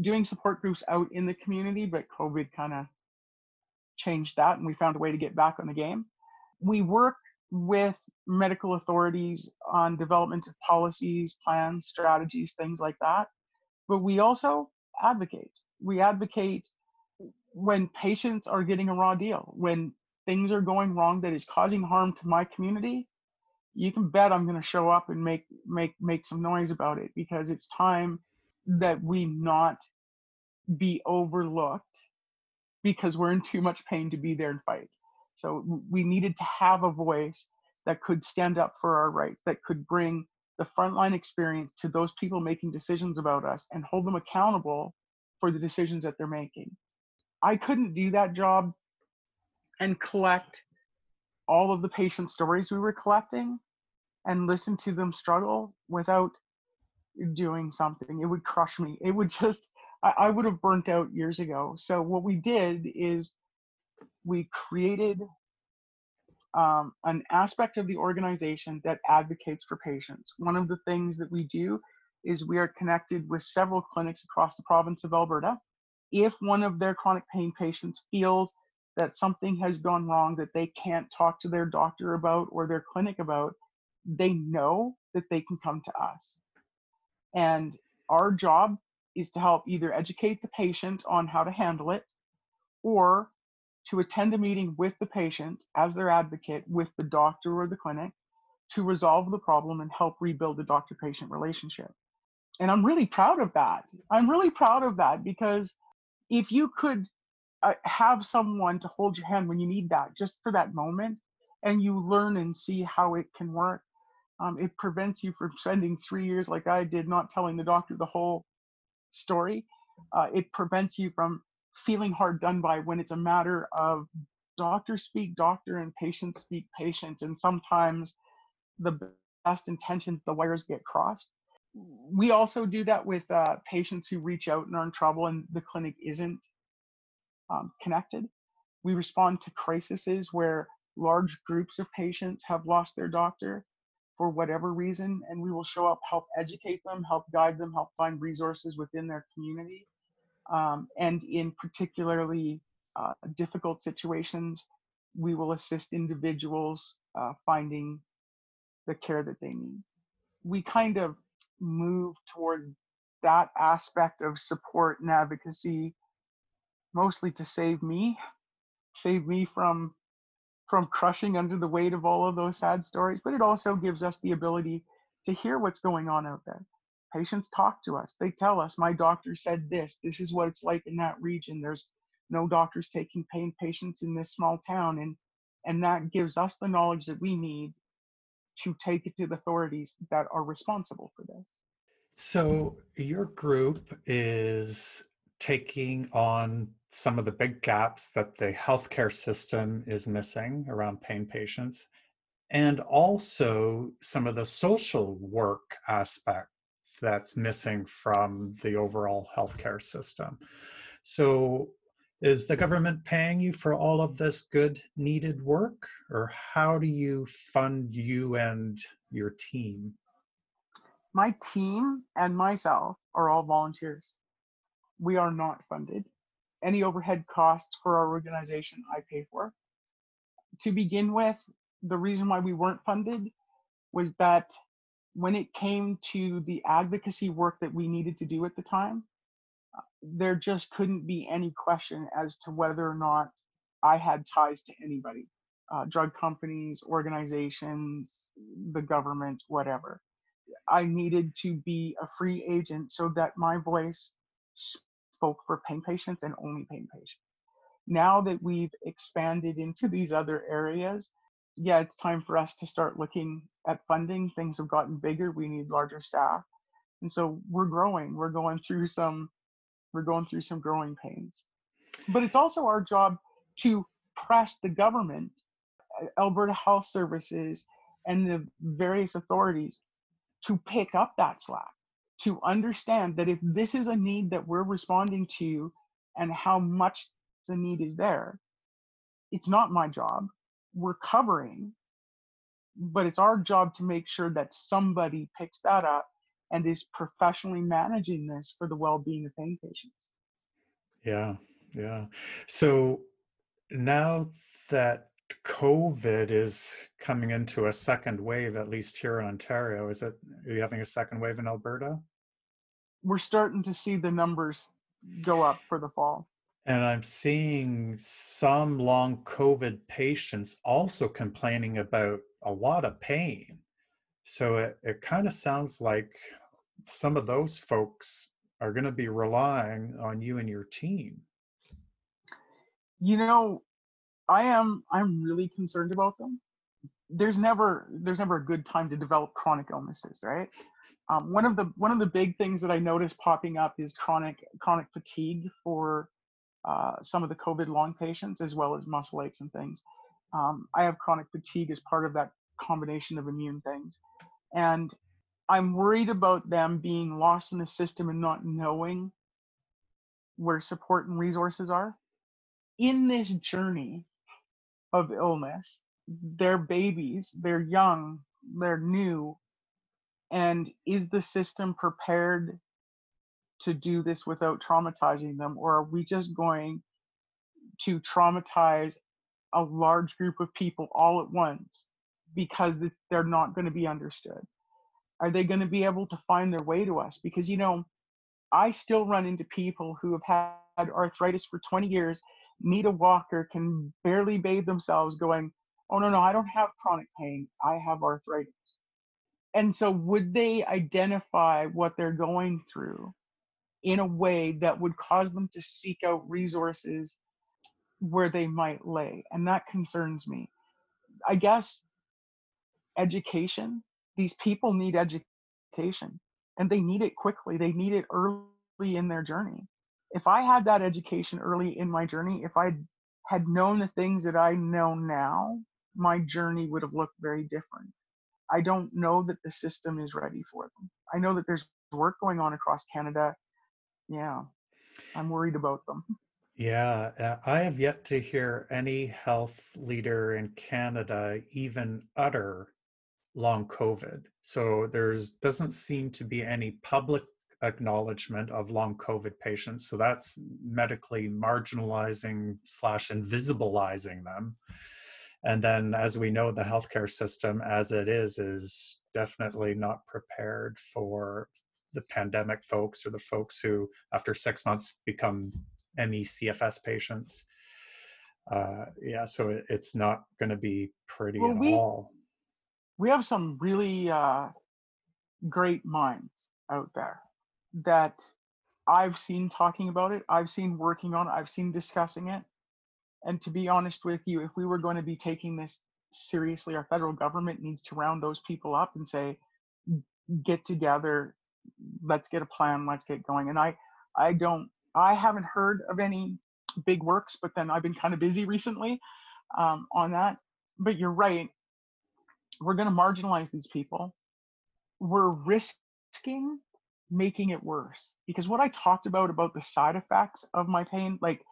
doing support groups out in the community, but COVID kind of changed that and we found a way to get back on the game. We work with medical authorities on development of policies, plans, strategies, things like that. But we also advocate. We advocate when patients are getting a raw deal, when things are going wrong that is causing harm to my community, you can bet I'm going to show up and make make make some noise about it because it's time that we not be overlooked because we're in too much pain to be there and fight. So we needed to have a voice that could stand up for our rights, that could bring the frontline experience to those people making decisions about us and hold them accountable for the decisions that they're making. I couldn't do that job and collect all of the patient stories we were collecting and listen to them struggle without doing something. It would crush me. It would just, I, I would have burnt out years ago. So, what we did is we created um, an aspect of the organization that advocates for patients. One of the things that we do is we are connected with several clinics across the province of Alberta. If one of their chronic pain patients feels that something has gone wrong that they can't talk to their doctor about or their clinic about, they know that they can come to us. And our job is to help either educate the patient on how to handle it or to attend a meeting with the patient as their advocate with the doctor or the clinic to resolve the problem and help rebuild the doctor patient relationship. And I'm really proud of that. I'm really proud of that because if you could uh, have someone to hold your hand when you need that, just for that moment, and you learn and see how it can work, um, it prevents you from spending three years like I did, not telling the doctor the whole story. Uh, it prevents you from feeling hard done by when it's a matter of doctor speak doctor and patient speak patient. And sometimes the best intentions, the wires get crossed. We also do that with uh, patients who reach out and are in trouble and the clinic isn't um, connected. We respond to crises where large groups of patients have lost their doctor for whatever reason, and we will show up, help educate them, help guide them, help find resources within their community. Um, and in particularly uh, difficult situations, we will assist individuals uh, finding the care that they need. We kind of move towards that aspect of support and advocacy mostly to save me, save me from from crushing under the weight of all of those sad stories, but it also gives us the ability to hear what's going on out there. Patients talk to us. They tell us, my doctor said this. This is what it's like in that region. There's no doctors taking pain patients in this small town. And, and that gives us the knowledge that we need to take it to the authorities that are responsible for this. So, your group is taking on some of the big gaps that the healthcare system is missing around pain patients, and also some of the social work aspect that's missing from the overall healthcare system. So, is the government paying you for all of this good, needed work, or how do you fund you and your team? My team and myself are all volunteers. We are not funded any overhead costs for our organization I pay for. To begin with, the reason why we weren't funded was that when it came to the advocacy work that we needed to do at the time, there just couldn't be any question as to whether or not I had ties to anybody uh, drug companies, organizations, the government, whatever. I needed to be a free agent so that my voice spoke for pain patients and only pain patients. Now that we've expanded into these other areas, yeah, it's time for us to start looking at funding. Things have gotten bigger. We need larger staff. And so we're growing. We're going through some we're going through some growing pains. But it's also our job to press the government, uh, Alberta Health Services, and the various authorities to pick up that slack to understand that if this is a need that we're responding to and how much the need is there, it's not my job. We're covering, but it's our job to make sure that somebody picks that up and is professionally managing this for the well being of pain patients. Yeah, yeah. So now that COVID is coming into a second wave, at least here in Ontario, is it, are you having a second wave in Alberta? We're starting to see the numbers go up for the fall. And I'm seeing some long COVID patients also complaining about a lot of pain. So it, it kind of sounds like some of those folks are going to be relying on you and your team. You know, I am I'm really concerned about them. There's never there's never a good time to develop chronic illnesses, right? Um, one of the one of the big things that I noticed popping up is chronic chronic fatigue for uh, some of the COVID long patients, as well as muscle aches and things. Um, I have chronic fatigue as part of that combination of immune things, and I'm worried about them being lost in the system and not knowing where support and resources are. In this journey of illness, Mm-hmm. they're babies, they're young, they're new. And is the system prepared to do this without traumatizing them? Or are we just going to traumatize a large group of people all at once because they're not going to be understood? Are they going to be able to find their way to us? Because, you know, I still run into people who have had arthritis for 20 years, need a walker, can barely bathe themselves, going, oh, no, no, I don't have chronic pain. I have arthritis. And so, would they identify what they're going through in a way that would cause them to seek out resources where they might lay? And that concerns me. I guess education these people need education and they need it quickly. They need it early in their journey. If I had that education early in my journey, if I had known the things that I know now, my journey would have looked very different. I don't know that the system is ready for them. I know that there's work going on across Canada. Yeah, I'm worried about them. Yeah, uh, I have yet to hear any health leader in Canada even utter long COVID. So there's doesn't seem to be any public acknowledgement of long COVID patients. So that's medically marginalizing slash invisibilizing them. And then, as we know, the healthcare system as it is is definitely not prepared for the pandemic folks or the folks who, after six months, become ME CFS patients. Uh, yeah, so it, it's not going to be pretty well, at we, all we have some really uh, great minds out there that I've seen talking about it, I've seen working on it, I've seen discussing it. And to be honest with you, if we were going to be taking this seriously, our federal government needs to round those people up and say, get together, let's get a plan, let's get going. And I, I don't, I haven't heard of any big works, but then I've been kind of busy recently um, on that. But you're right we're going to marginalize these people. We're risking making it worse because what I talked about about the side effects of my pain, like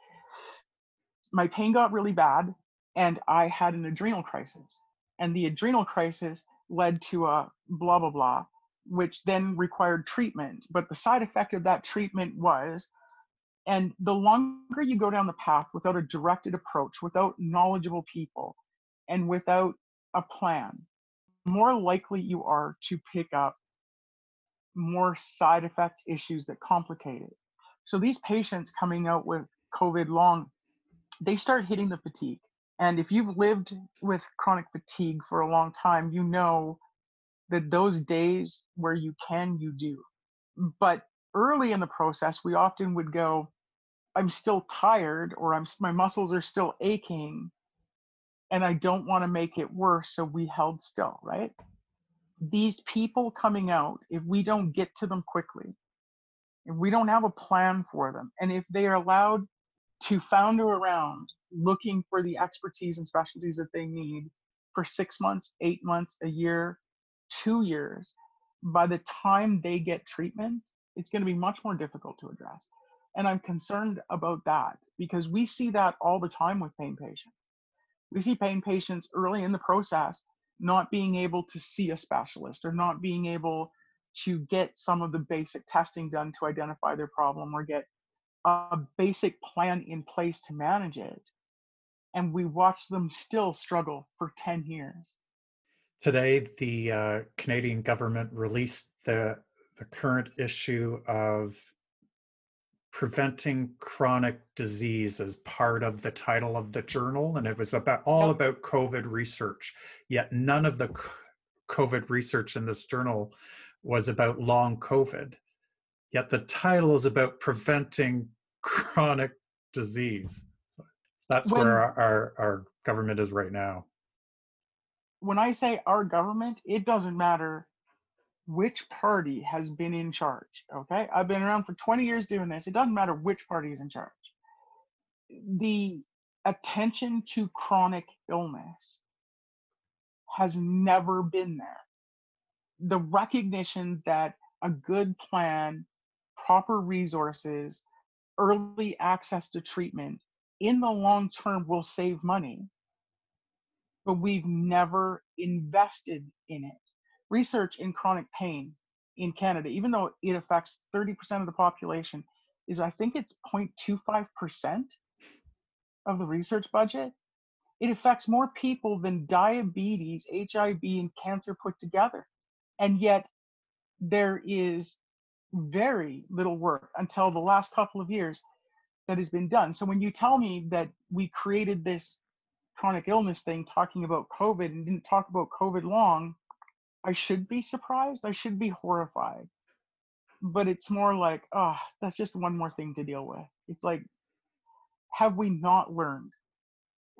my pain got really bad and I had an adrenal crisis. And the adrenal crisis led to a blah, blah, blah, which then required treatment. But the side effect of that treatment was, and the longer you go down the path without a directed approach, without knowledgeable people, and without a plan, more likely you are to pick up more side effect issues that complicate it. So these patients coming out with COVID long, they start hitting the fatigue. And if you've lived with chronic fatigue for a long time, you know that those days where you can, you do. But early in the process, we often would go, I'm still tired or I'm my muscles are still aching and I don't want to make it worse. So we held still, right? These people coming out, if we don't get to them quickly, if we don't have a plan for them, and if they are allowed to founder around looking for the expertise and specialties that they need for six months, eight months, a year, two years, by the time they get treatment, it's going to be much more difficult to address. And I'm concerned about that because we see that all the time with pain patients we see pain patients early in the process not being able to see a specialist or not being able to get some of the basic testing done to identify their problem or get a basic plan in place to manage it. and we watch them still struggle for 10 years. Today, the uh, Canadian government released the, the current issue of preventing chronic disease as part of the title of the journal and it was about all about covid research yet none of the covid research in this journal was about long covid yet the title is about preventing chronic disease so that's When- where our, our, our government is right now When I say our government, it doesn't matter which party has been in charge. Okay. I've been around for 20 years doing this. It doesn't matter which party is in charge. The attention to chronic illness has never been there. The recognition that a good plan, proper resources, early access to treatment in the long term will save money, but we've never invested in it. Research in chronic pain in Canada, even though it affects 30% of the population, is I think it's 0.25% of the research budget. It affects more people than diabetes, HIV, and cancer put together. And yet, there is very little work until the last couple of years that has been done. So, when you tell me that we created this chronic illness thing talking about COVID and didn't talk about COVID long, I should be surprised. I should be horrified. But it's more like, oh, that's just one more thing to deal with. It's like, have we not learned?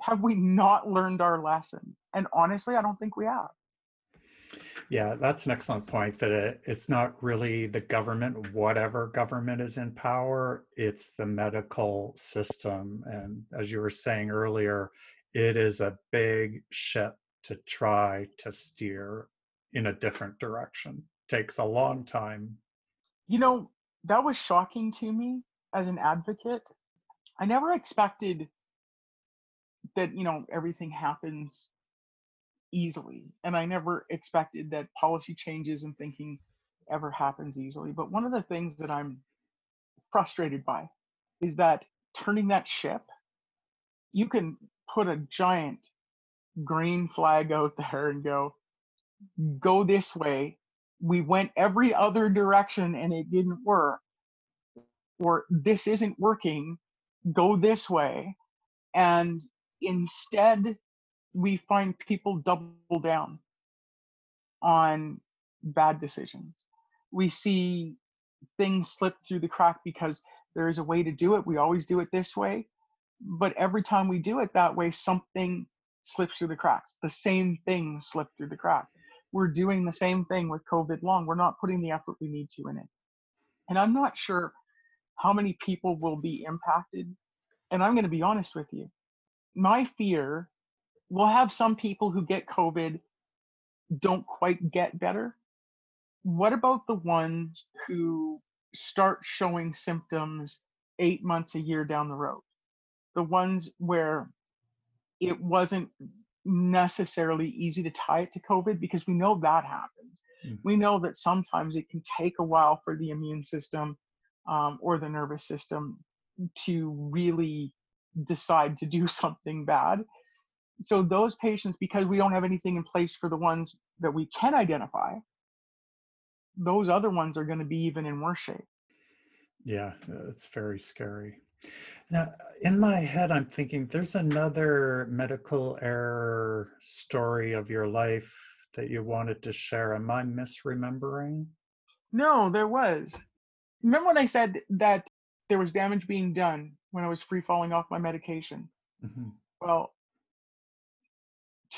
Have we not learned our lesson? And honestly, I don't think we have. Yeah, that's an excellent point that it, it's not really the government, whatever government is in power, it's the medical system. And as you were saying earlier, it is a big ship to try to steer in a different direction. Takes a long time. You know, that was shocking to me as an advocate. I never expected that, you know, everything happens easily. And I never expected that policy changes and thinking ever happens easily. But one of the things that I'm frustrated by is that turning that ship, you can put a giant green flag out there and go, go this way. We went every other direction and it didn't work. Or this isn't working. Go this way. And instead, we find people double down on bad decisions. We see things slip through the crack because there is a way to do it. We always do it this way. But every time we do it that way, something slips through the cracks. The same thing slipped through the crack. We're doing the same thing with COVID long. We're not putting the effort we need to in it. And I'm not sure how many people will be impacted. And I'm going to be honest with you. My fear we'll have some people who get COVID don't quite get better. What about the ones who start showing symptoms eight months a year down the road? The ones where it wasn't necessarily easy to tie it to COVID because we know that happens. Mhm. We know that sometimes it can take a while for the immune system um, or the nervous system to really decide to do something bad so those patients because we don't have anything in place for the ones that we can identify those other ones are going to be even in worse shape Yeah, it's very scary. Now, in my head, I'm thinking there's another medical error story of your life that you wanted to share. Am I misremembering? no there was remember when i said that there was damage being done when i was free falling off my medication Mhm. well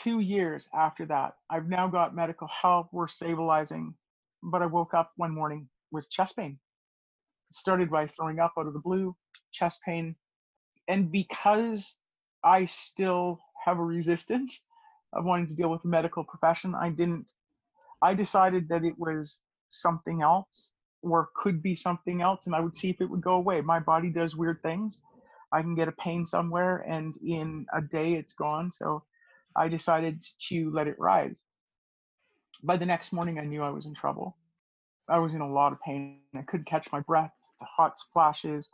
two years after that i've now got medical help we're stabilizing but i woke up one morning with chest pain. It started by throwing up out of the blue chest pain and because i still have a resistance of wanting to deal with the medical profession i didn't i decided that it was something else or could be something else and i would see if it would go away. My body does weird things. I can get a pain somewhere and in a day it's gone so i decided to let it ride by the next morning i knew i was in trouble i was in a lot of pain i couldn't catch my breath the hot splashes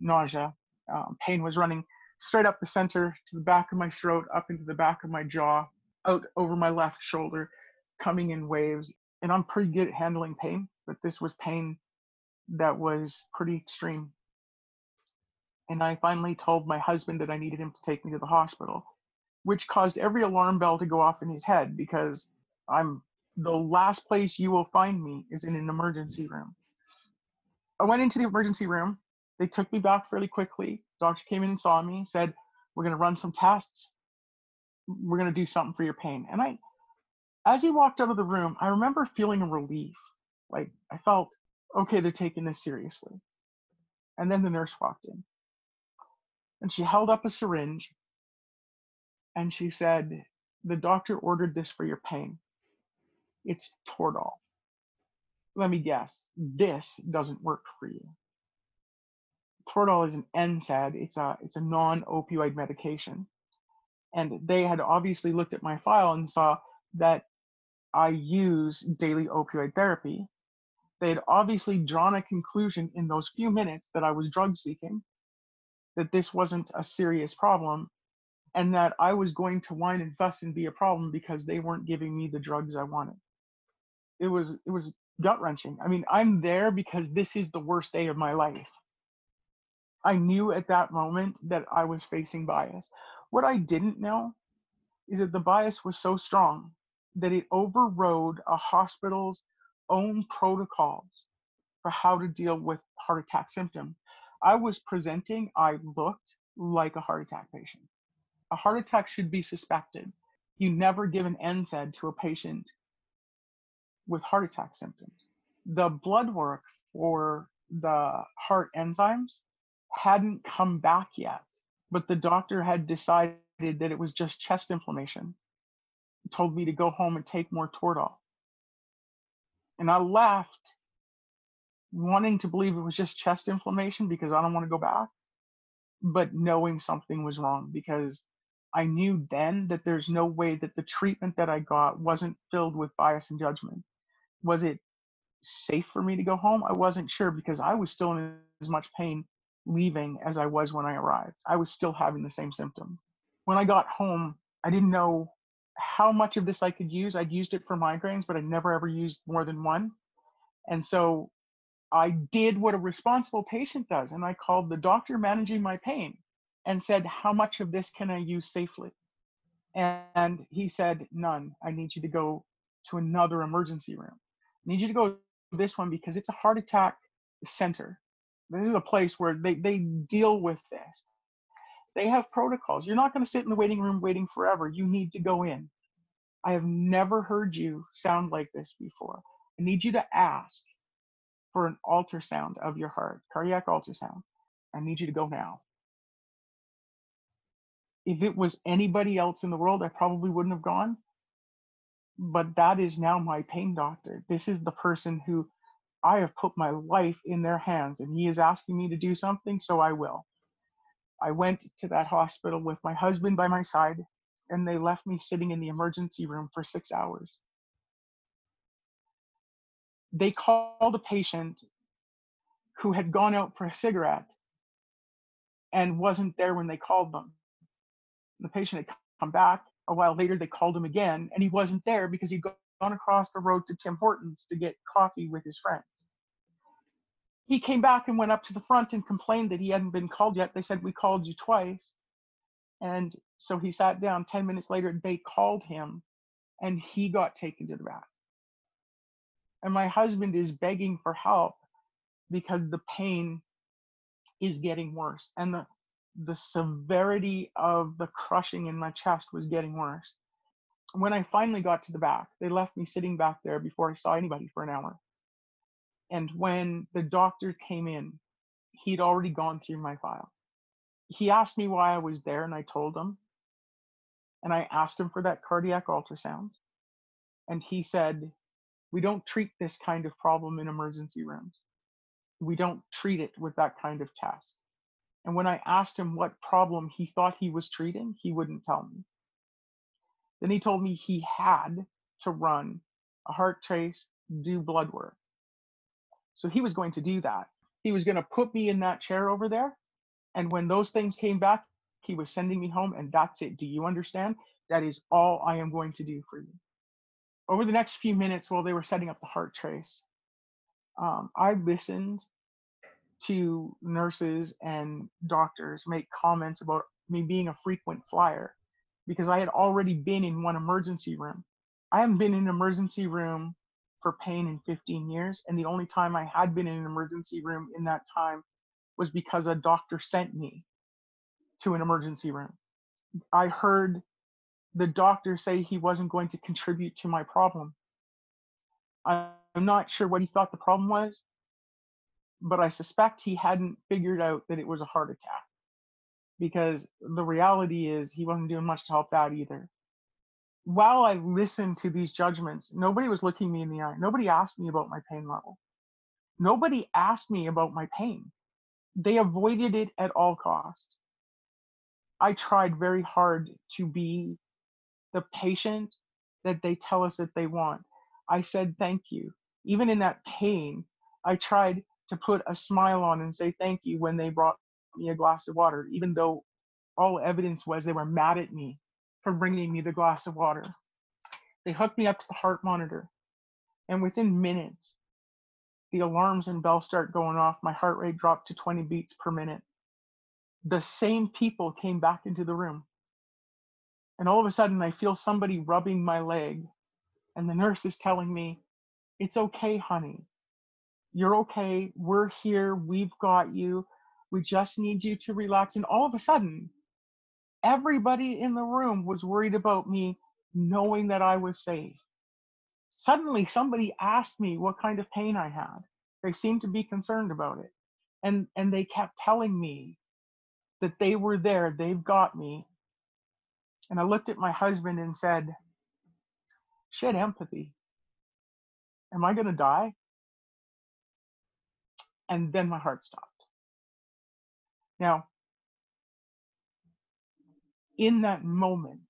nausea um, pain was running straight up the center to the back of my throat, up into the back of my jaw, out over my left shoulder, coming in waves. And I'm pretty good at handling pain, but this was pain that was pretty extreme. And I finally told my husband that I needed him to take me to the hospital, which caused every alarm bell to go off in his head because I'm the last place you will find me is in an emergency room. I went into the emergency room. They took me back fairly quickly. Doctor came in and saw me, said, We're going to run some tests. We're going to do something for your pain. And I, as he walked out of the room, I remember feeling a relief. Like I felt, okay, they're taking this seriously. And then the nurse walked in and she held up a syringe and she said, The doctor ordered this for your pain. It's Toradol. Let me guess, this doesn't work for you. Toradol is an NSAID. It's a it's a non-opioid medication, and they had obviously looked at my file and saw that I use daily opioid therapy. They had obviously drawn a conclusion in those few minutes that I was drug seeking, that this wasn't a serious problem, and that I was going to whine and fuss and be a problem because they weren't giving me the drugs I wanted. It was it was gut wrenching. I mean, I'm there because this is the worst day of my life. I knew at that moment that I was facing bias. What I didn't know is that the bias was so strong that it overrode a hospital's own protocols for how to deal with heart attack symptoms. I was presenting, I looked like a heart attack patient. A heart attack should be suspected. You never give an NSAID to a patient with heart attack symptoms. The blood work for the heart enzymes hadn't come back yet, but the doctor had decided that it was just chest inflammation. He told me to go home and take more Toradol. And I left wanting to believe it was just chest inflammation because I don't want to go back, but knowing something was wrong because I knew then that there's no way that the treatment that I got wasn't filled with bias and judgment. Was it safe for me to go home? I wasn't sure because I was still in as much pain leaving as I was when I arrived. I was still having the same symptom. When I got home, I didn't know how much of this I could use. I'd used it for migraines, but I'd never ever used more than one. And so I did what a responsible patient does, and I called the doctor managing my pain and said, How much of this can I use safely? And he said, None. I need you to go to another emergency room. I need you to go to this one because it's a heart attack center. This is a place where they, they deal with this. They have protocols. You're not going to sit in the waiting room waiting forever. You need to go in. I have never heard you sound like this before. I need you to ask for an ultrasound of your heart, cardiac ultrasound. I need you to go now. If it was anybody else in the world, I probably wouldn't have gone. But that is now my pain doctor. This is the person who I have put my life in their hands and he is asking me to do something, so I will. I went to that hospital with my husband by my side and they left me sitting in the emergency room for six hours. They called a patient who had gone out for a cigarette and wasn't there when they called them. The patient had come back. A while later, they called him again and he wasn't there because he'd gone across the road to Tim Hortons to get coffee with his friends. He came back and went up to the front and complained that he hadn't been called yet. They said, We called you twice. And so he sat down. 10 minutes later, they called him and he got taken to the back. And my husband is begging for help because the pain is getting worse and the, the severity of the crushing in my chest was getting worse when I finally got to the back, they left me sitting back there before I saw anybody for an hour. And when the doctor came in, he'd already gone through my file. He asked me why I was there, and I told him. And I asked him for that cardiac ultrasound. And he said, We don't treat this kind of problem in emergency rooms. We don't treat it with that kind of test. And when I asked him what problem he thought he was treating, he wouldn't tell me. Then he told me he had to run a heart trace, do blood work. So he was going to do that. He was going to put me in that chair over there. And when those things came back, he was sending me home, and that's it. Do you understand? That is all I am going to do for you. Over the next few minutes, while they were setting up the heart trace, um, I listened to nurses and doctors make comments about me being a frequent flyer because I had already been in one emergency room. I haven't been in an emergency room for pain in 15 years, and the only time I had been in an emergency room in that time was because a doctor sent me to an emergency room. I heard the doctor say he wasn't going to contribute to my problem. I'm not sure what he thought the problem was, but I suspect he hadn't figured out that it was a heart attack because the reality is he wasn't doing much to help that either. While I listened to these judgments, nobody was looking me in the eye. Nobody asked me about my pain level. Nobody asked me about my pain. They avoided it at all costs. I tried very hard to be the patient that they tell us that they want. I said thank you. Even in that pain, I tried to put a smile on and say thank you when they brought me a glass of water, even though all evidence was they were mad at me for bringing me the glass of water. They hooked me up to the heart monitor, and within minutes, the alarms and bells start going off. My heart rate dropped to 20 beats per minute. The same people came back into the room. And all of a sudden, I feel somebody rubbing my leg, and the nurse is telling me, It's okay, honey. You're okay. We're here. We've got you. We just need you to relax. And all of a sudden, everybody in the room was worried about me knowing that I was safe. Suddenly, somebody asked me what kind of pain I had. They seemed to be concerned about it. And, and they kept telling me that they were there, they've got me. And I looked at my husband and said, had empathy. Am I going to die? And then my heart stopped. Now, in that moment,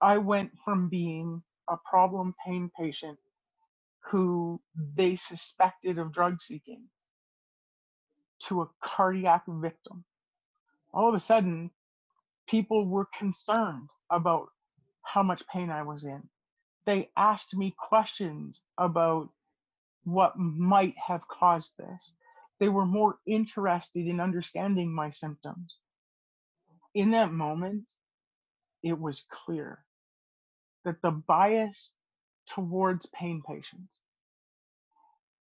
I went from being a problem pain patient who they suspected of drug seeking to a cardiac victim. All of a sudden, people were concerned about how much pain I was in. They asked me questions about what might have caused this. They were more interested in understanding my symptoms. In that moment, it was clear that the bias towards pain patients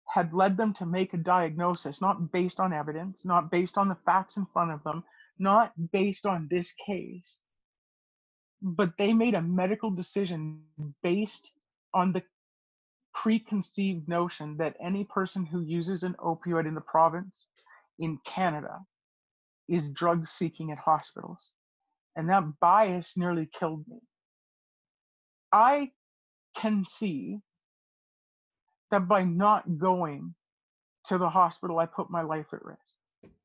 had led them to make a diagnosis not based on evidence, not based on the facts in front of them, not based on this case, but they made a medical decision based on the preconceived notion that any person who uses an opioid in the province in Canada is drug seeking at hospitals. And that bias nearly killed me. I can see that by not going to the hospital, I put my life at risk.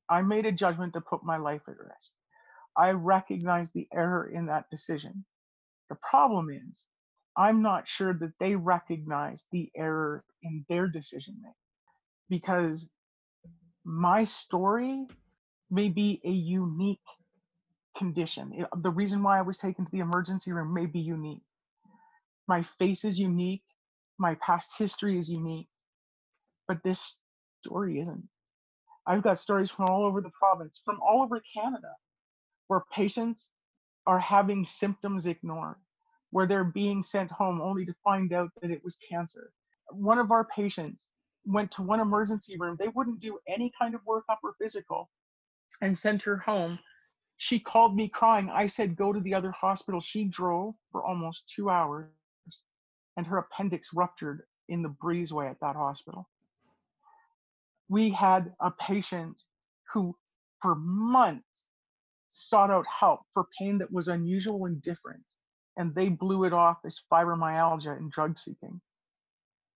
I made a judgment to put my life at risk. I recognize the error in that decision. The problem is, I'm not sure that they recognize the error in their decision making because my story may be a unique condition. The reason why I was taken to the emergency room may be unique. My face is unique, my past history is unique, but this story isn't. I've got stories from all over the province, from all over Canada, where patients are having symptoms ignored where they're being sent home only to find out that it was cancer. One of our patients went to one emergency room. They wouldn't do any kind of workup or physical and sent her home. She called me crying. I said, go to the other hospital. She drove for almost two hours and her appendix ruptured in the breezeway at that hospital. We had a patient who, for months, sought out help for pain that was unusual and different and they blew it off as fibromyalgia and drug seeking.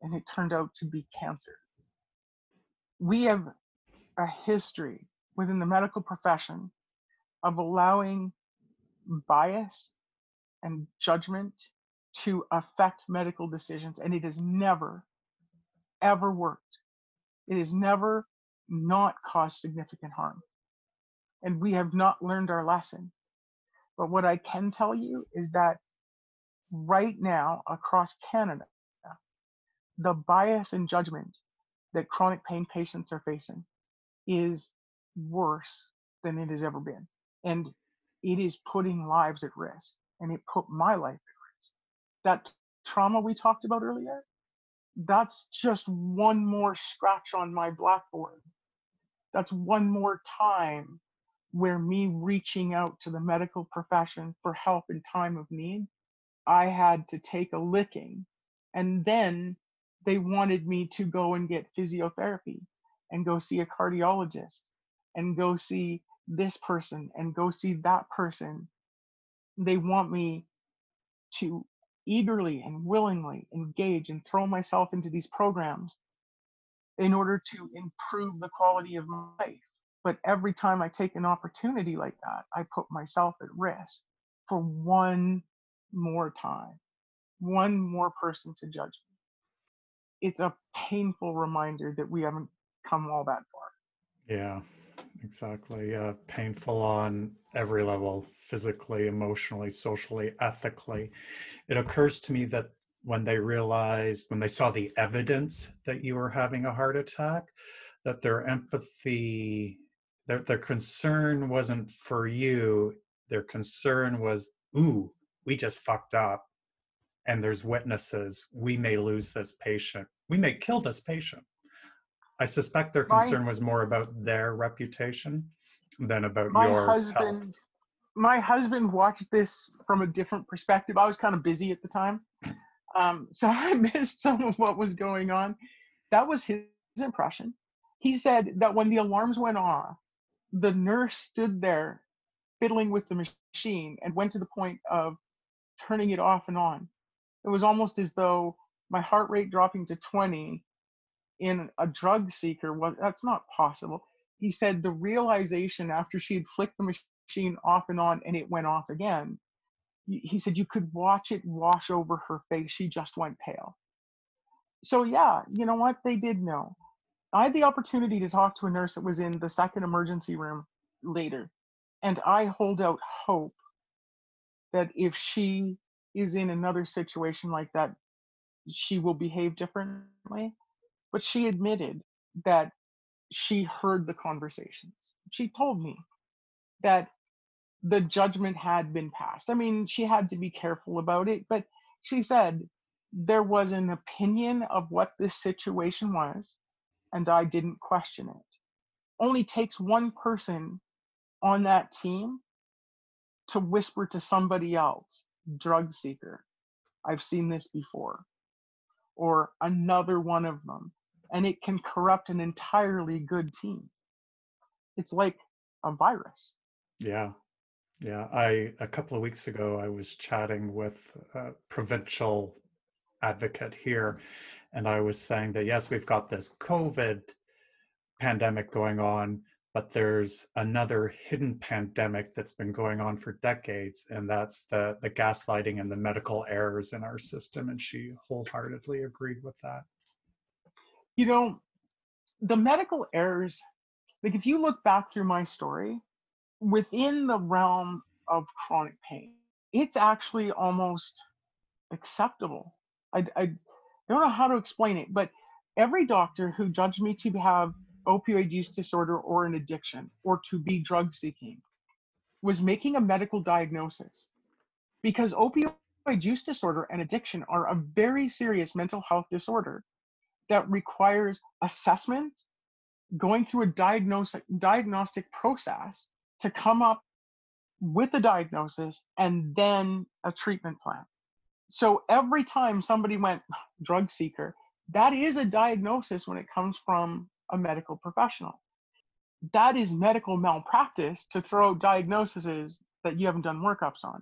And it turned out to be cancer. We have a history within the medical profession of allowing bias and judgment to affect medical decisions, and it has never, ever worked. It has never not caused significant harm. and we have not learned our lesson. But what I can tell you is that right now across Canada, the bias and judgment that chronic pain patients are facing is worse than it has ever been. And it is putting lives at risk. And it put my life at risk. That trauma we talked about earlier, that's just one more scratch on my blackboard. That's one more time where me reaching out to the medical profession for help in time of need, I had to take a licking. And then they wanted me to go and get physiotherapy and go see a cardiologist and go see this person and go see that person. They want me to eagerly and willingly engage and throw myself into these programs in order to improve the quality of my life. But every time I take an opportunity like that, I put myself at risk for one more time, one more person to judge me. It's a painful reminder that we haven't come all that far. Yeah, exactly. Uh, painful on every level physically, emotionally, socially, ethically. It occurs to me that when they realized, when they saw the evidence that you were having a heart attack, that their empathy, their, their concern wasn't for you, their concern was, ooh, we just fucked up and there's witnesses. We may lose this patient. We may kill this patient. I suspect their concern my, was more about their reputation than about my your husband. Health. My husband watched this from a different perspective. I was kind of busy at the time, um, so I missed some of what was going on. That was his impression. He said that when the alarms went off, the nurse stood there fiddling with the machine and went to the point of turning it off and on. It was almost as though my heart rate dropping to 20 in a drug seeker was that's not possible. He said the realization after she had flicked the machine off and on and it went off again, he said you could watch it wash over her face. She just went pale. So yeah, you know what? They did know. I had the opportunity to talk to a nurse that was in the second emergency room later, and I hold out hope that if she is in another situation like that, she will behave differently. But she admitted that she heard the conversations. She told me that the judgment had been passed. I mean, she had to be careful about it, but she said there was an opinion of what this situation was, and I didn't question it. Only takes one person on that team to whisper to somebody else, drug seeker. I've seen this before. Or another one of them. And it can corrupt an entirely good team. It's like a virus. Yeah. Yeah. I, a couple of weeks ago, I was chatting with a provincial advocate here, and I was saying that yes, we've got this COVID pandemic going on, but there's another hidden pandemic that's been going on for decades and that's the the gaslighting and the medical errors in our system and she wholeheartedly agreed with that. You know the medical errors like if you look back through my story within the realm of chronic pain it's actually almost acceptable. I, I don't know how to explain it but every doctor who judged me to have opioid use disorder or an addiction or to be drug seeking was making a medical diagnosis. Because opioid use disorder and addiction are a very serious mental health disorder that requires assessment going through a diagnostic diagnostic process to come up with a diagnosis and then a treatment plan. So every time somebody went drug seeker that is a diagnosis when it comes from a medical professional. That is medical malpractice to throw diagnoses that you haven't done workups on,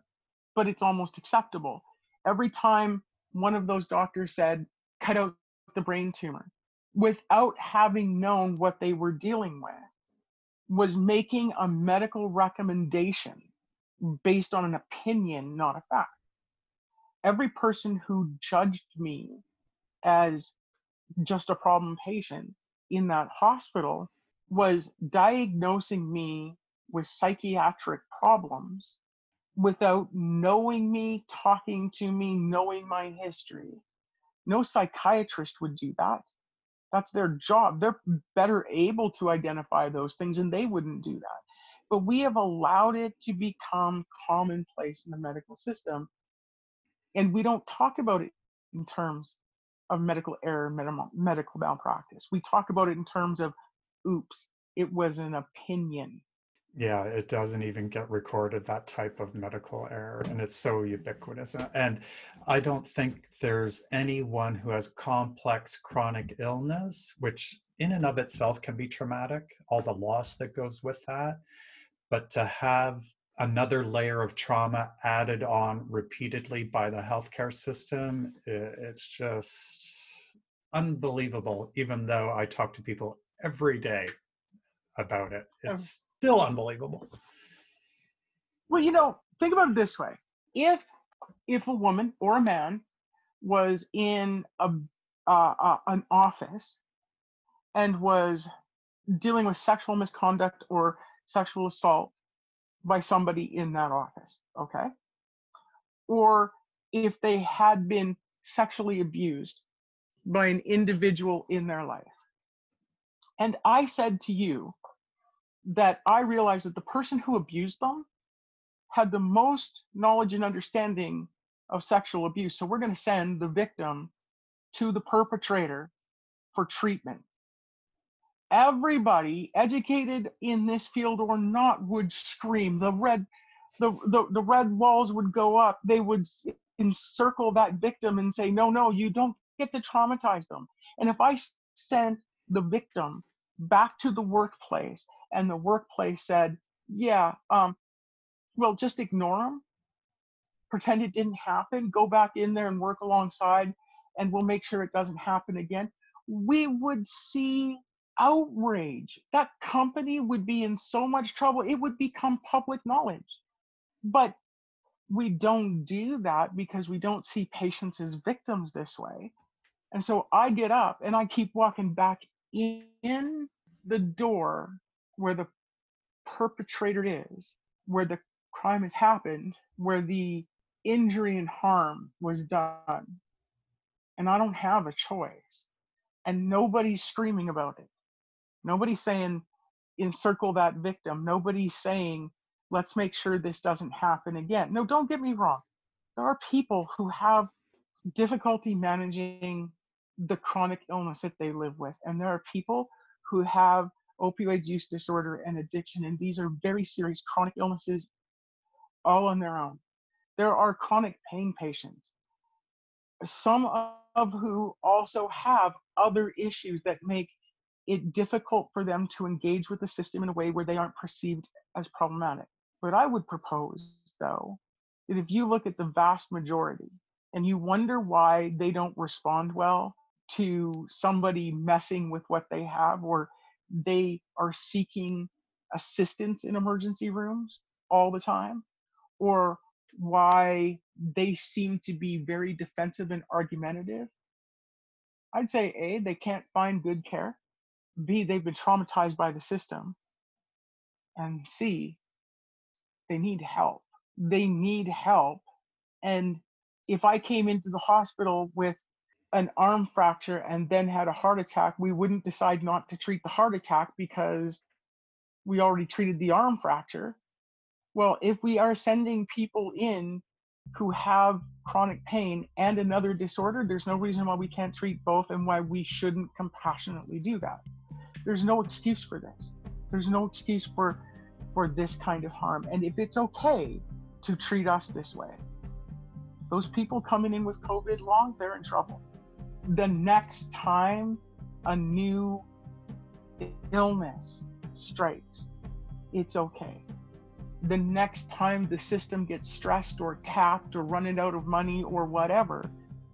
but it's almost acceptable. Every time one of those doctors said, cut out the brain tumor, without having known what they were dealing with, was making a medical recommendation based on an opinion, not a fact. Every person who judged me as just a problem patient in that hospital was diagnosing me with psychiatric problems without knowing me, talking to me, knowing my history. No psychiatrist would do that. That's their job. They're better able to identify those things, and they wouldn't do that. But we have allowed it to become commonplace in the medical system. And we don't talk about it in terms of medical error, medical malpractice. We talk about it in terms of, oops, it was an opinion yeah it doesn't even get recorded that type of medical error and it's so ubiquitous uh, and i don't think there's anyone who has complex chronic illness which in and of itself can be traumatic all the loss that goes with that but to have another layer of trauma added on repeatedly by the healthcare system. It's just unbelievable even though i talk to people every day about it. It's still unbelievable. Well, you know, think about it this way: if if a woman or a man was in a uh, uh, an office and was dealing with sexual misconduct or sexual assault by somebody in that office, okay? Or if they had been sexually abused by an individual in their life. And I said to you, that I realized that the person who abused them had the most knowledge and understanding of sexual abuse. So we're going to send the victim to the perpetrator for treatment. Everybody educated in this field or not would scream. The red the, the, the red walls would go up. They would encircle that victim and say, no, no, you don't get to traumatize them. And if I sent the victim back to the workplace and the workplace said, yeah, um, well, just ignore them, pretend it didn't happen, go back in there and work alongside, and we'll make sure it doesn't happen again, we would see outrage. That company would be in so much trouble, it would become public knowledge. But we don't do that because we don't see patients as victims this way. And so I get up and I keep walking back in the door where the perpetrator is, where the crime has happened, where the injury and harm was done. And I don't have a choice. And nobody's screaming about it. Nobody's saying, encircle that victim. Nobody's saying, let's make sure this doesn't happen again. No, don't get me wrong. There are people who have difficulty managing the chronic illness that they live with. And there are people who have opioid use disorder and addiction. And these are very serious chronic illnesses all on their own. There are chronic pain patients, some of who also have other issues that make it difficult for them to engage with the system in a way where they aren't perceived as problematic. But I would propose, though, that if you look at the vast majority and you wonder why they don't respond well to somebody messing with what they have or they are seeking assistance in emergency rooms all the time or why they seem to be very defensive and argumentative i'd say a they can't find good care b they've been traumatized by the system and c they need help they need help and if i came into the hospital with an arm fracture and then had a heart attack, we wouldn't decide not to treat the heart attack because we already treated the arm fracture. Well, if we are sending people in who have chronic pain and another disorder, there's no reason why we can't treat both and why we shouldn't compassionately do that. There's no excuse for this. There's no excuse for for this kind of harm. And if it's okay to treat us this way, those people coming in with COVID long, they're in trouble the next time a new illness strikes, it's okay. The next time the system gets stressed or tapped or running out of money or whatever,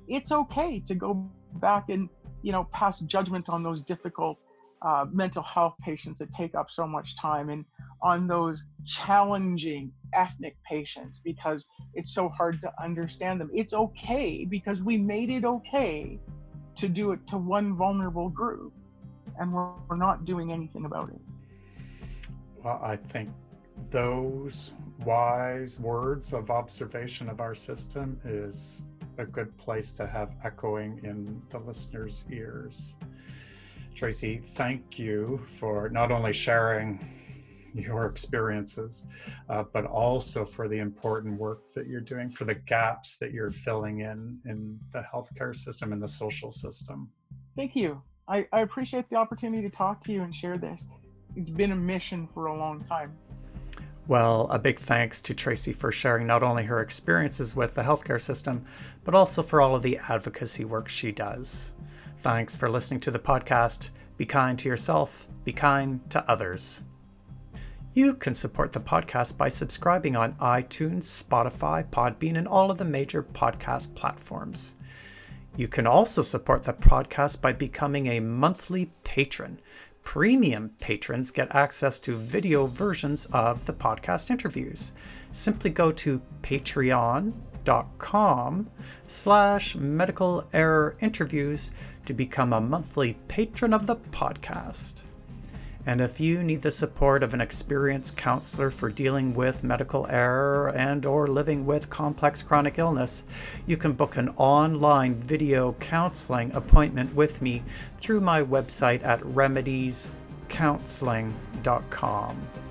it's okay to go back and you know pass judgment on those difficult uh, mental health patients that take up so much time and on those challenging ethnic patients because it's so hard to understand them. It's okay because we made it okay to do it to one vulnerable group and we're, we're not doing anything about it well i think those wise words of observation of our system is a good place to have echoing in the listener's ears. Tracy, thank you for not only sharing your experiences, uh, but also for the important work that you're doing, for the gaps that you're filling in in the healthcare system and the social system. Thank you. I, I appreciate the opportunity to talk to you and share this. It's been a mission for a long time. Well, a big thanks to Tracy for sharing not only her experiences with the healthcare system, but also for all of the advocacy work she does. Thanks for listening to the podcast. Be kind to yourself, be kind to others. You can support the podcast by subscribing on iTunes, Spotify, Podbean, and all of the major podcast platforms. You can also support the podcast by becoming a monthly patron. Premium patrons get access to video versions of the podcast interviews. Simply go to patreon.com slash medical error interviews to become a monthly patron of the podcast. And if you need the support of an experienced counselor for dealing with medical error and or living with complex chronic illness, you can book an online video counseling appointment with me through my website at remediescounseling.com.